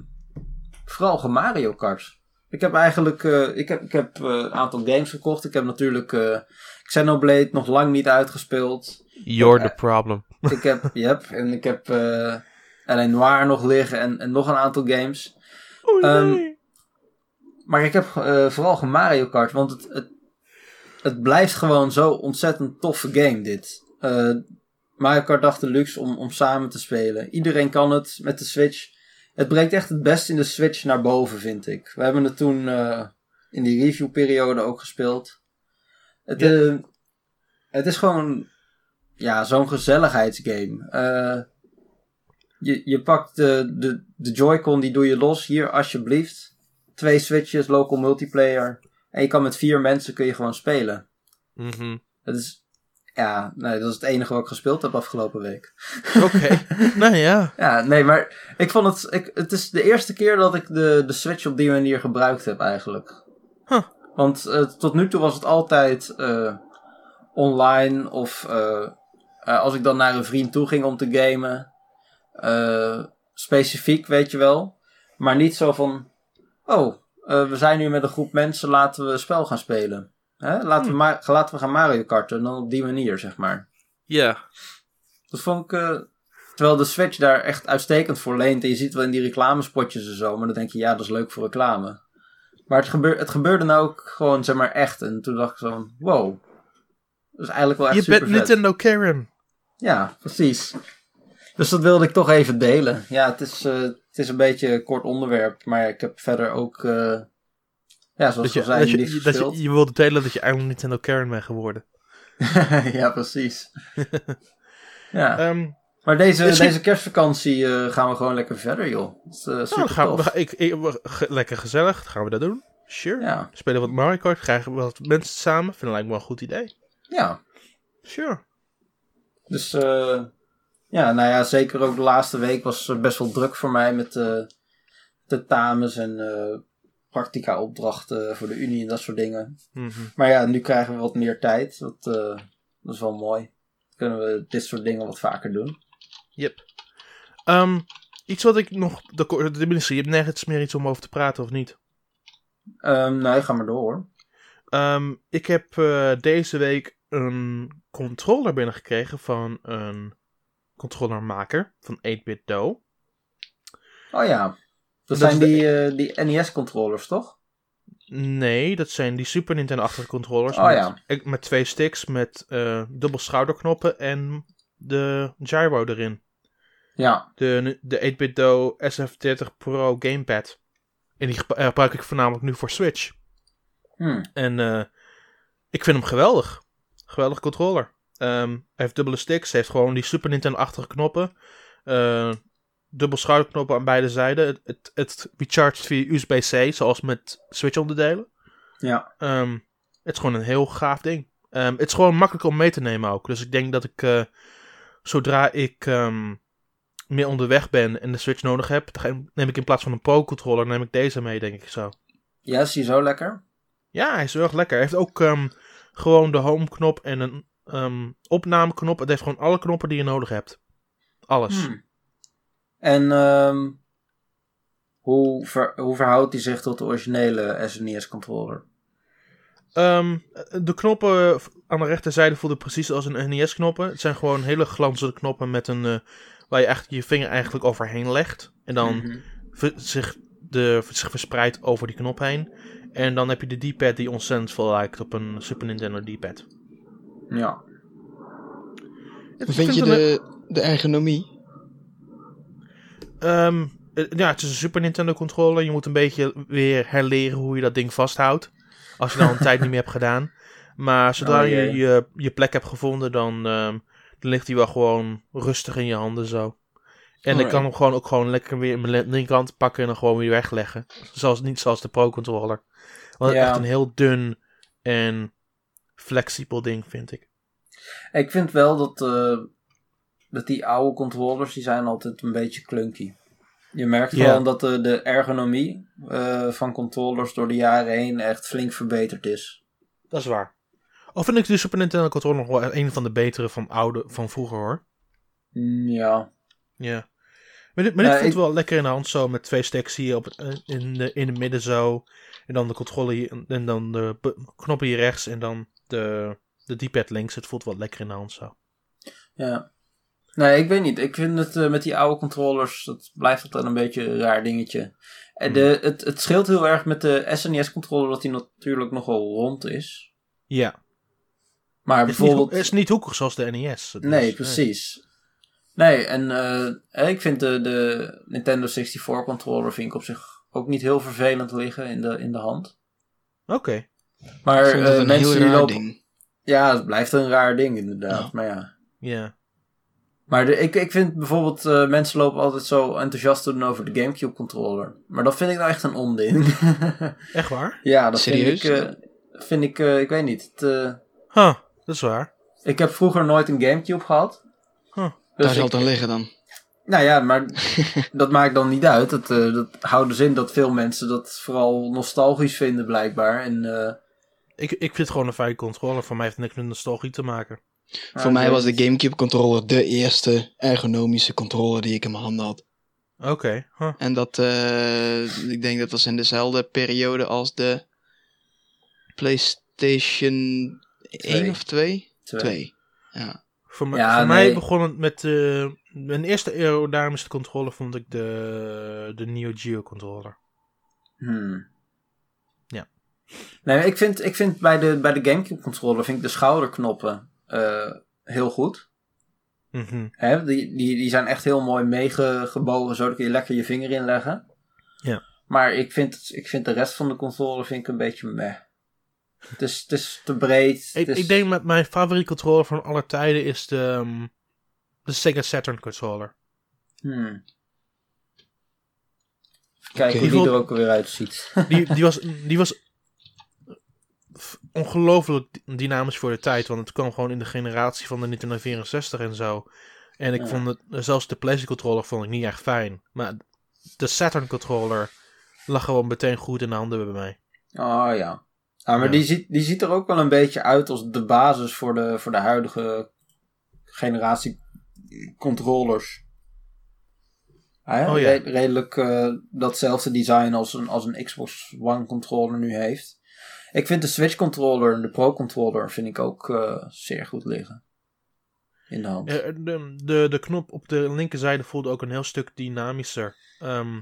vooral gemario Kart. Ik heb eigenlijk eh, ik heb, ik heb, eh, een aantal games gekocht. Ik heb natuurlijk eh, Xenoblade nog lang niet uitgespeeld. You're the problem. Ik heb, yep, en ik heb eh L.A. Noir nog liggen en, en nog een aantal games. Oh ehm, nee. Maar ik heb vooral Mario Kart, want het, het, het blijft gewoon zo ontzettend toffe game dit. Eh, Mario Kart dacht deluxe om, om samen te spelen. Iedereen kan het met de Switch. Het brengt echt het beste in de Switch naar boven, vind ik. We hebben het toen eh, in die reviewperiode ook gespeeld. Het, Ja. eh, het is gewoon ja, zo'n gezelligheidsgame. Je, je pakt de, de, de Joy-Con, die doe je los. Hier, alsjeblieft. Twee switches, local multiplayer. En je kan met vier mensen kun je gewoon spelen. Mhm. Dat is, ja, nee, dat is het enige wat ik gespeeld heb afgelopen week. Oké. nou ja. Ja, nee, maar ik vond het, ik, het is de eerste keer dat ik de, de Switch op die manier gebruikt heb eigenlijk. Huh. Want eh, tot nu toe was het altijd eh, online of eh, als ik dan naar een vriend toe ging om te gamen. specifiek, weet je wel. Maar niet zo van, oh, eh, we zijn nu met een groep mensen, laten we een spel gaan spelen. Hè? Laten, we maar, laten we gaan Mario karten, en dan op die manier, zeg maar. Ja. Dat vond ik. eh, terwijl de Switch daar echt uitstekend voor leent. En je ziet wel in die reclamespotjes en zo. Maar dan denk je, ja, dat is leuk voor reclame. Maar het, gebeur, het gebeurde nou ook gewoon, zeg maar, echt. En toen dacht ik zo wow. Dat is eigenlijk wel echt Je bent. Nintendo Karen. Ja, precies. Dus dat wilde ik toch even delen. Ja, het is, eh, het is een beetje een kort onderwerp. Maar ik heb verder ook, eh, ja, zoals Dat ik je, al zei, dat niet je, dat je, je wilde delen dat je eigenlijk Nintendo Karen bent geworden. ja, precies. ja. Ehm, Maar deze, Misschien- deze kerstvakantie eh, gaan we gewoon lekker verder, joh. Is nou, gaan we, ik, ik, we- lekker gezellig. Dan gaan we dat doen. Sure. Ja, Spelen wat Mario Kart. Krijgen we wat mensen samen. Vind lijkt me wel een goed idee. ja. Sure. Dus eh, ja, nou ja, zeker ook de laatste week was best wel druk voor mij met eh tentamens en eh practica opdrachten voor de Unie en dat soort dingen. Mhm. Maar ja, nu krijgen we wat meer tijd. Dat, eh, dat is wel mooi. Dan kunnen we dit soort dingen wat vaker doen. Yep. Ehm, iets wat ik nog... De, de minister, je hebt nergens meer iets om over te praten, of niet? Ehm nee, ga maar door hoor. Ehm, ik heb deze week een controller binnengekregen van een controllermaker van 8-bit Do. Oh ja. Dat, Dat zijn de- die, eh, die NES-controllers, toch? Nee, dat zijn die Super Nintendo-achtige controllers. Oh met, ja. met twee sticks, met eh dubbel schouderknoppen en de gyro erin. Ja. De, de 8-bit Do SF30 Pro Gamepad. En die eh, gebruik ik voornamelijk nu voor Switch. Hm. En ik vind hem geweldig. Geweldig controller. Ehm, hij heeft dubbele sticks. Hij heeft gewoon die Super Nintendo-achtige knoppen. Eh, dubbel schouderknoppen aan beide zijden. Het, het, het recharged via USB-C, zoals met Switch-onderdelen. Ja. Ehm, het is gewoon een heel gaaf ding. Ehm, het is gewoon makkelijk om mee te nemen ook. Dus ik denk dat ik, eh, zodra ik meer onderweg ben en de Switch nodig heb, dan neem ik in plaats van een Pro-controller, neem ik deze mee, denk ik zo. Ja, is die zo lekker? Ja, hij is wel erg lekker. Hij heeft ook gewoon de home-knop en een ehm, opnameknop. Het heeft gewoon alle knoppen die je nodig hebt. Alles. Hm. En ehm, hoe, ver- hoe verhoudt hij zich tot de originele SNES-controller? Ehm, de knoppen aan de rechterzijde voelden precies als een NES-knoppen. Het zijn gewoon hele glanzende knoppen met een, eh, waar je echt je vinger eigenlijk overheen legt. En dan Mhm. ver- zich, de, zich verspreidt over die knop heen. En dan heb je de D-pad die ontzettend veel lijkt op een Super Nintendo D-pad. Ja. Ik Hoe vind je een- de, de ergonomie? Ehm, eh, ja, het is een Super Nintendo controller. Je moet een beetje weer herleren hoe je dat ding vasthoudt. Als je dat al een tijd niet meer hebt gedaan. Maar zodra Oh, je, je je plek hebt gevonden, dan, ehm, dan ligt hij wel gewoon rustig in je handen zo. En ik Alright. kan hem gewoon ook gewoon lekker weer in mijn linkerkant pakken en dan gewoon weer wegleggen. Zoals, niet zoals de Pro Controller. Want Ja. echt een heel dun en flexibel ding vind ik. Ik vind wel dat, eh, dat die oude controllers, die zijn altijd een beetje clunky. Je merkt gewoon dat de, de ergonomie eh, van controllers door de jaren heen echt flink verbeterd is. Dat is waar. Al vind ik de Super Nintendo controller nog wel een van de betere van, oude, van vroeger hoor. Mm, ja. Ja. Maar dit, maar dit Ja, voelt ik- wel lekker in de hand zo, met twee sticks hier op, eh, in, de, in het midden zo. En dan de controle hier, en dan de knoppen hier rechts en dan de, de D-pad links. Het voelt wel lekker in de hand zo. ja. Nee, ik weet niet. Ik vind het eh, met die oude controllers, dat blijft altijd een beetje een raar dingetje. En de, het, het scheelt heel erg met de SNES-controller dat die natuurlijk nogal rond is. Ja. Maar Het is, niet, bijvoorbeeld... het is niet hoekig zoals de NES. Het Nee, is- precies. Nee, en eh, ik vind de, de Nintendo 64 controller vind ik op zich ook niet heel vervelend liggen in de, in de hand. Oké. Maar eh, een mensen heel die raar lopen... ding. Ja, het blijft een raar ding inderdaad. Maar ja. Ja. Maar de, ik, ik vind bijvoorbeeld, eh, mensen lopen altijd zo enthousiast doen over de Gamecube controller. Maar dat vind ik nou echt een onding. Echt waar? ja, dat Serieus? vind ik, eh, vind ik, eh, ik weet niet. Het, eh, Huh, dat is waar. ik heb vroeger nooit een Gamecube gehad. Huh. Dus Daar zal het aan liggen dan. Nou ja, maar dat maakt dan niet uit. Dat, eh, dat houdt dus in dat veel mensen dat vooral nostalgisch vinden blijkbaar. En, eh, Ik, ik vind het gewoon een fijne controller. Voor mij heeft het niks met nostalgie te maken. ah, Voor mij was de. Gamecube controller de eerste ergonomische controller die ik in mijn handen had. Oké. huh. En dat, eh, ik denk dat was in dezelfde periode als de PlayStation 1 Twee. of 2? Twee. 2. Ja. Voor, Ja, voor nee. mij begon het met eh, mijn eerste aerodynamische controller vond ik de, de Neo Geo controller. Hmm. Nee, ik vind, ik vind bij de, bij de Gamecube controller vind ik de schouderknoppen eh, heel goed. Hè? Die, die, die zijn echt heel mooi meegebogen, zodat kun je lekker je vinger inleggen. Ja. Maar ik vind, ik vind de rest van de controller vind ik een beetje meh. Het is, het is te breed. Ik, is- ik denk met mijn favoriete controller van alle tijden is de, ehm, de Sega Saturn controller. Hmm. Kijken Oké. hoe die er ook weer uitziet. Die, die was, die was ongelooflijk dynamisch voor de tijd, want het kwam gewoon in de generatie van de Nintendo 64 en zo. En ik Ja. vond het, zelfs de PlayStation controller vond ik niet echt fijn. Maar de Saturn controller lag gewoon meteen goed in de handen bij mij. Oh ja. Ah, maar Ja. Die, ziet, die ziet er ook wel een beetje uit als de basis voor de, voor de huidige generatie controllers. Ah, ja, Oh ja. re- redelijk eh, datzelfde design als een, als een Xbox One controller nu heeft. Ik vind de Switch controller en de Pro controller vind ik ook eh, zeer goed liggen. In de hand. Eh, de, de, de knop op de linkerzijde voelde ook een heel stuk dynamischer. Ehm,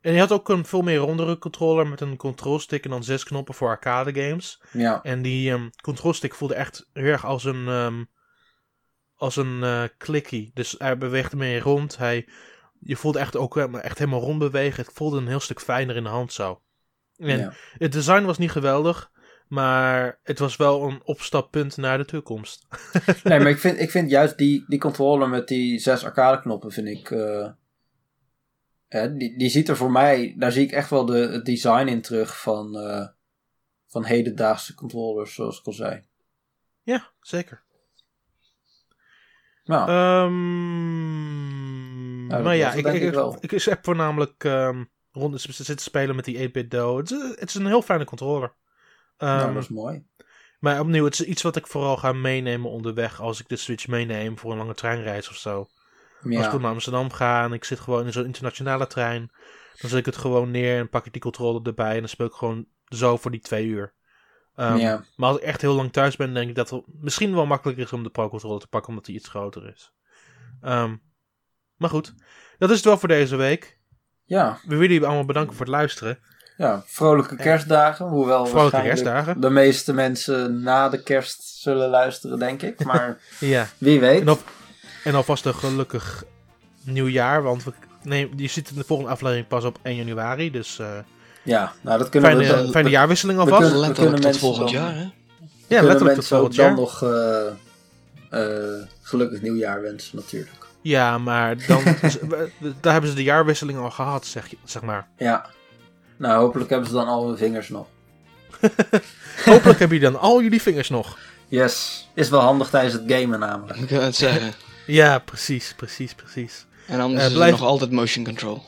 en je had ook een veel meer rondere controller met een control stick en dan zes knoppen voor arcade games. Ja, En die ehm control stick voelde echt heel erg als een, ehm, als een eh clickie. Dus hij beweegt meer rond. Hij, je voelde echt ook eh, echt helemaal rond bewegen. Het voelde een heel stuk fijner in de hand zo. En ja. het design was niet geweldig. Maar het was wel een opstappunt naar de toekomst. Nee, maar ik vind, ik vind juist die, die controller met die zes arcade knoppen vind ik... eh, hè, die, die ziet er voor mij... Daar zie ik echt wel de, het design in terug van, eh, van hedendaagse controllers, zoals ik al zei. Ja, zeker. Nou, Ehm dat maar ja, ik, ik, ik ik, heb voornamelijk ehm rond zitten spelen met die 8-bit Do. Het, is- het is een heel fijne controller. Ehm, nou, dat is mooi. Maar opnieuw, het is iets wat ik vooral ga meenemen onderweg als ik de Switch meeneem voor een lange treinreis of zo. Als ik naar Amsterdam ga en ik zit gewoon in zo'n internationale trein, dan zet ik het gewoon neer en pak ik die controller erbij en dan speel ik gewoon zo voor die twee uur. Ehm, ja. Maar als ik echt heel lang thuis ben, denk ik dat het misschien wel makkelijker is om de Pro Controller te pakken, omdat die iets groter is. Ehm, maar goed, dat is het wel voor deze week. Ja, We willen jullie allemaal bedanken voor het luisteren. ja, vrolijke kerstdagen. Hoewel Vrolijke kerstdagen. de meeste mensen na de kerst zullen luisteren, denk ik. Maar Ja, wie weet. en, al, en alvast een gelukkig nieuwjaar, want we, nee, je ziet in de volgende aflevering pas op 1 januari, dus eh, Ja, nou dat kunnen we... fijne, dan- fijne we- jaarwisseling we alvast. kunnen- Letterlijk tot mensen volgend dan- jaar, hè? ja, kunnen letterlijk tot volgend dan jaar. nog eh, eh, gelukkig nieuwjaar wensen, natuurlijk. Ja, maar dan, daar hebben ze de jaarwisseling al gehad, zeg, je, zeg maar. Ja. Nou, hopelijk hebben ze dan al hun vingers nog. Hopelijk hebben jullie dan al jullie vingers nog. Yes. Is wel handig tijdens het gamen namelijk. Ik wil het zeggen. Ja, precies, precies, precies. En anders Eh, is blijf- er nog altijd motion control.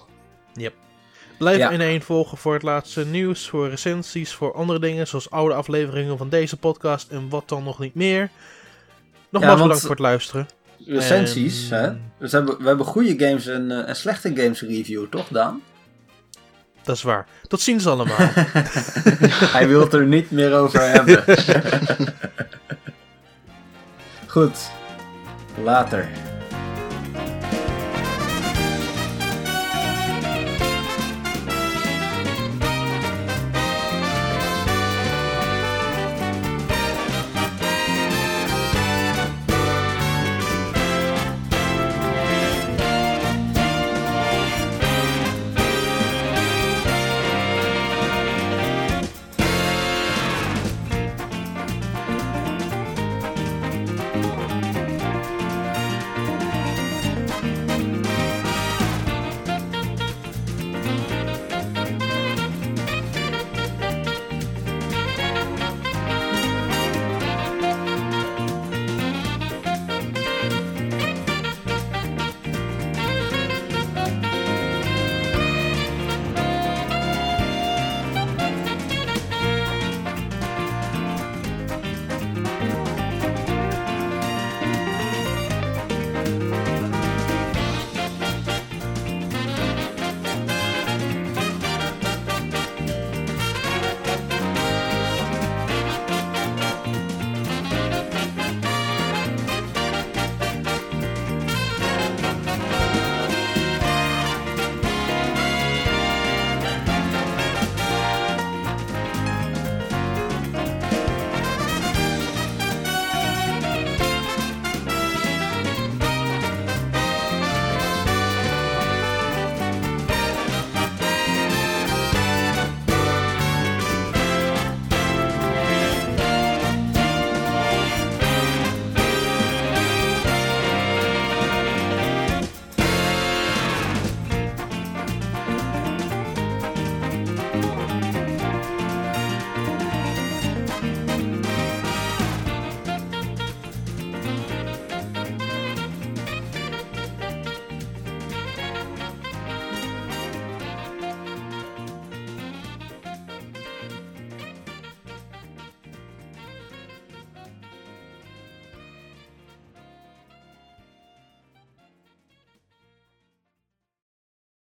Blijf Ja. in één volgen voor het laatste nieuws, voor recensies, voor andere dingen, zoals oude afleveringen van deze podcast en wat dan nog niet meer. Nogmaals want- bedankt voor het luisteren. Recensies, En- hè? Dus we hebben, we hebben goede games en, eh, en slechte games review, toch Daan? Dat is waar. Tot ziens allemaal. Hij wil het er niet meer over hebben. Goed. Later.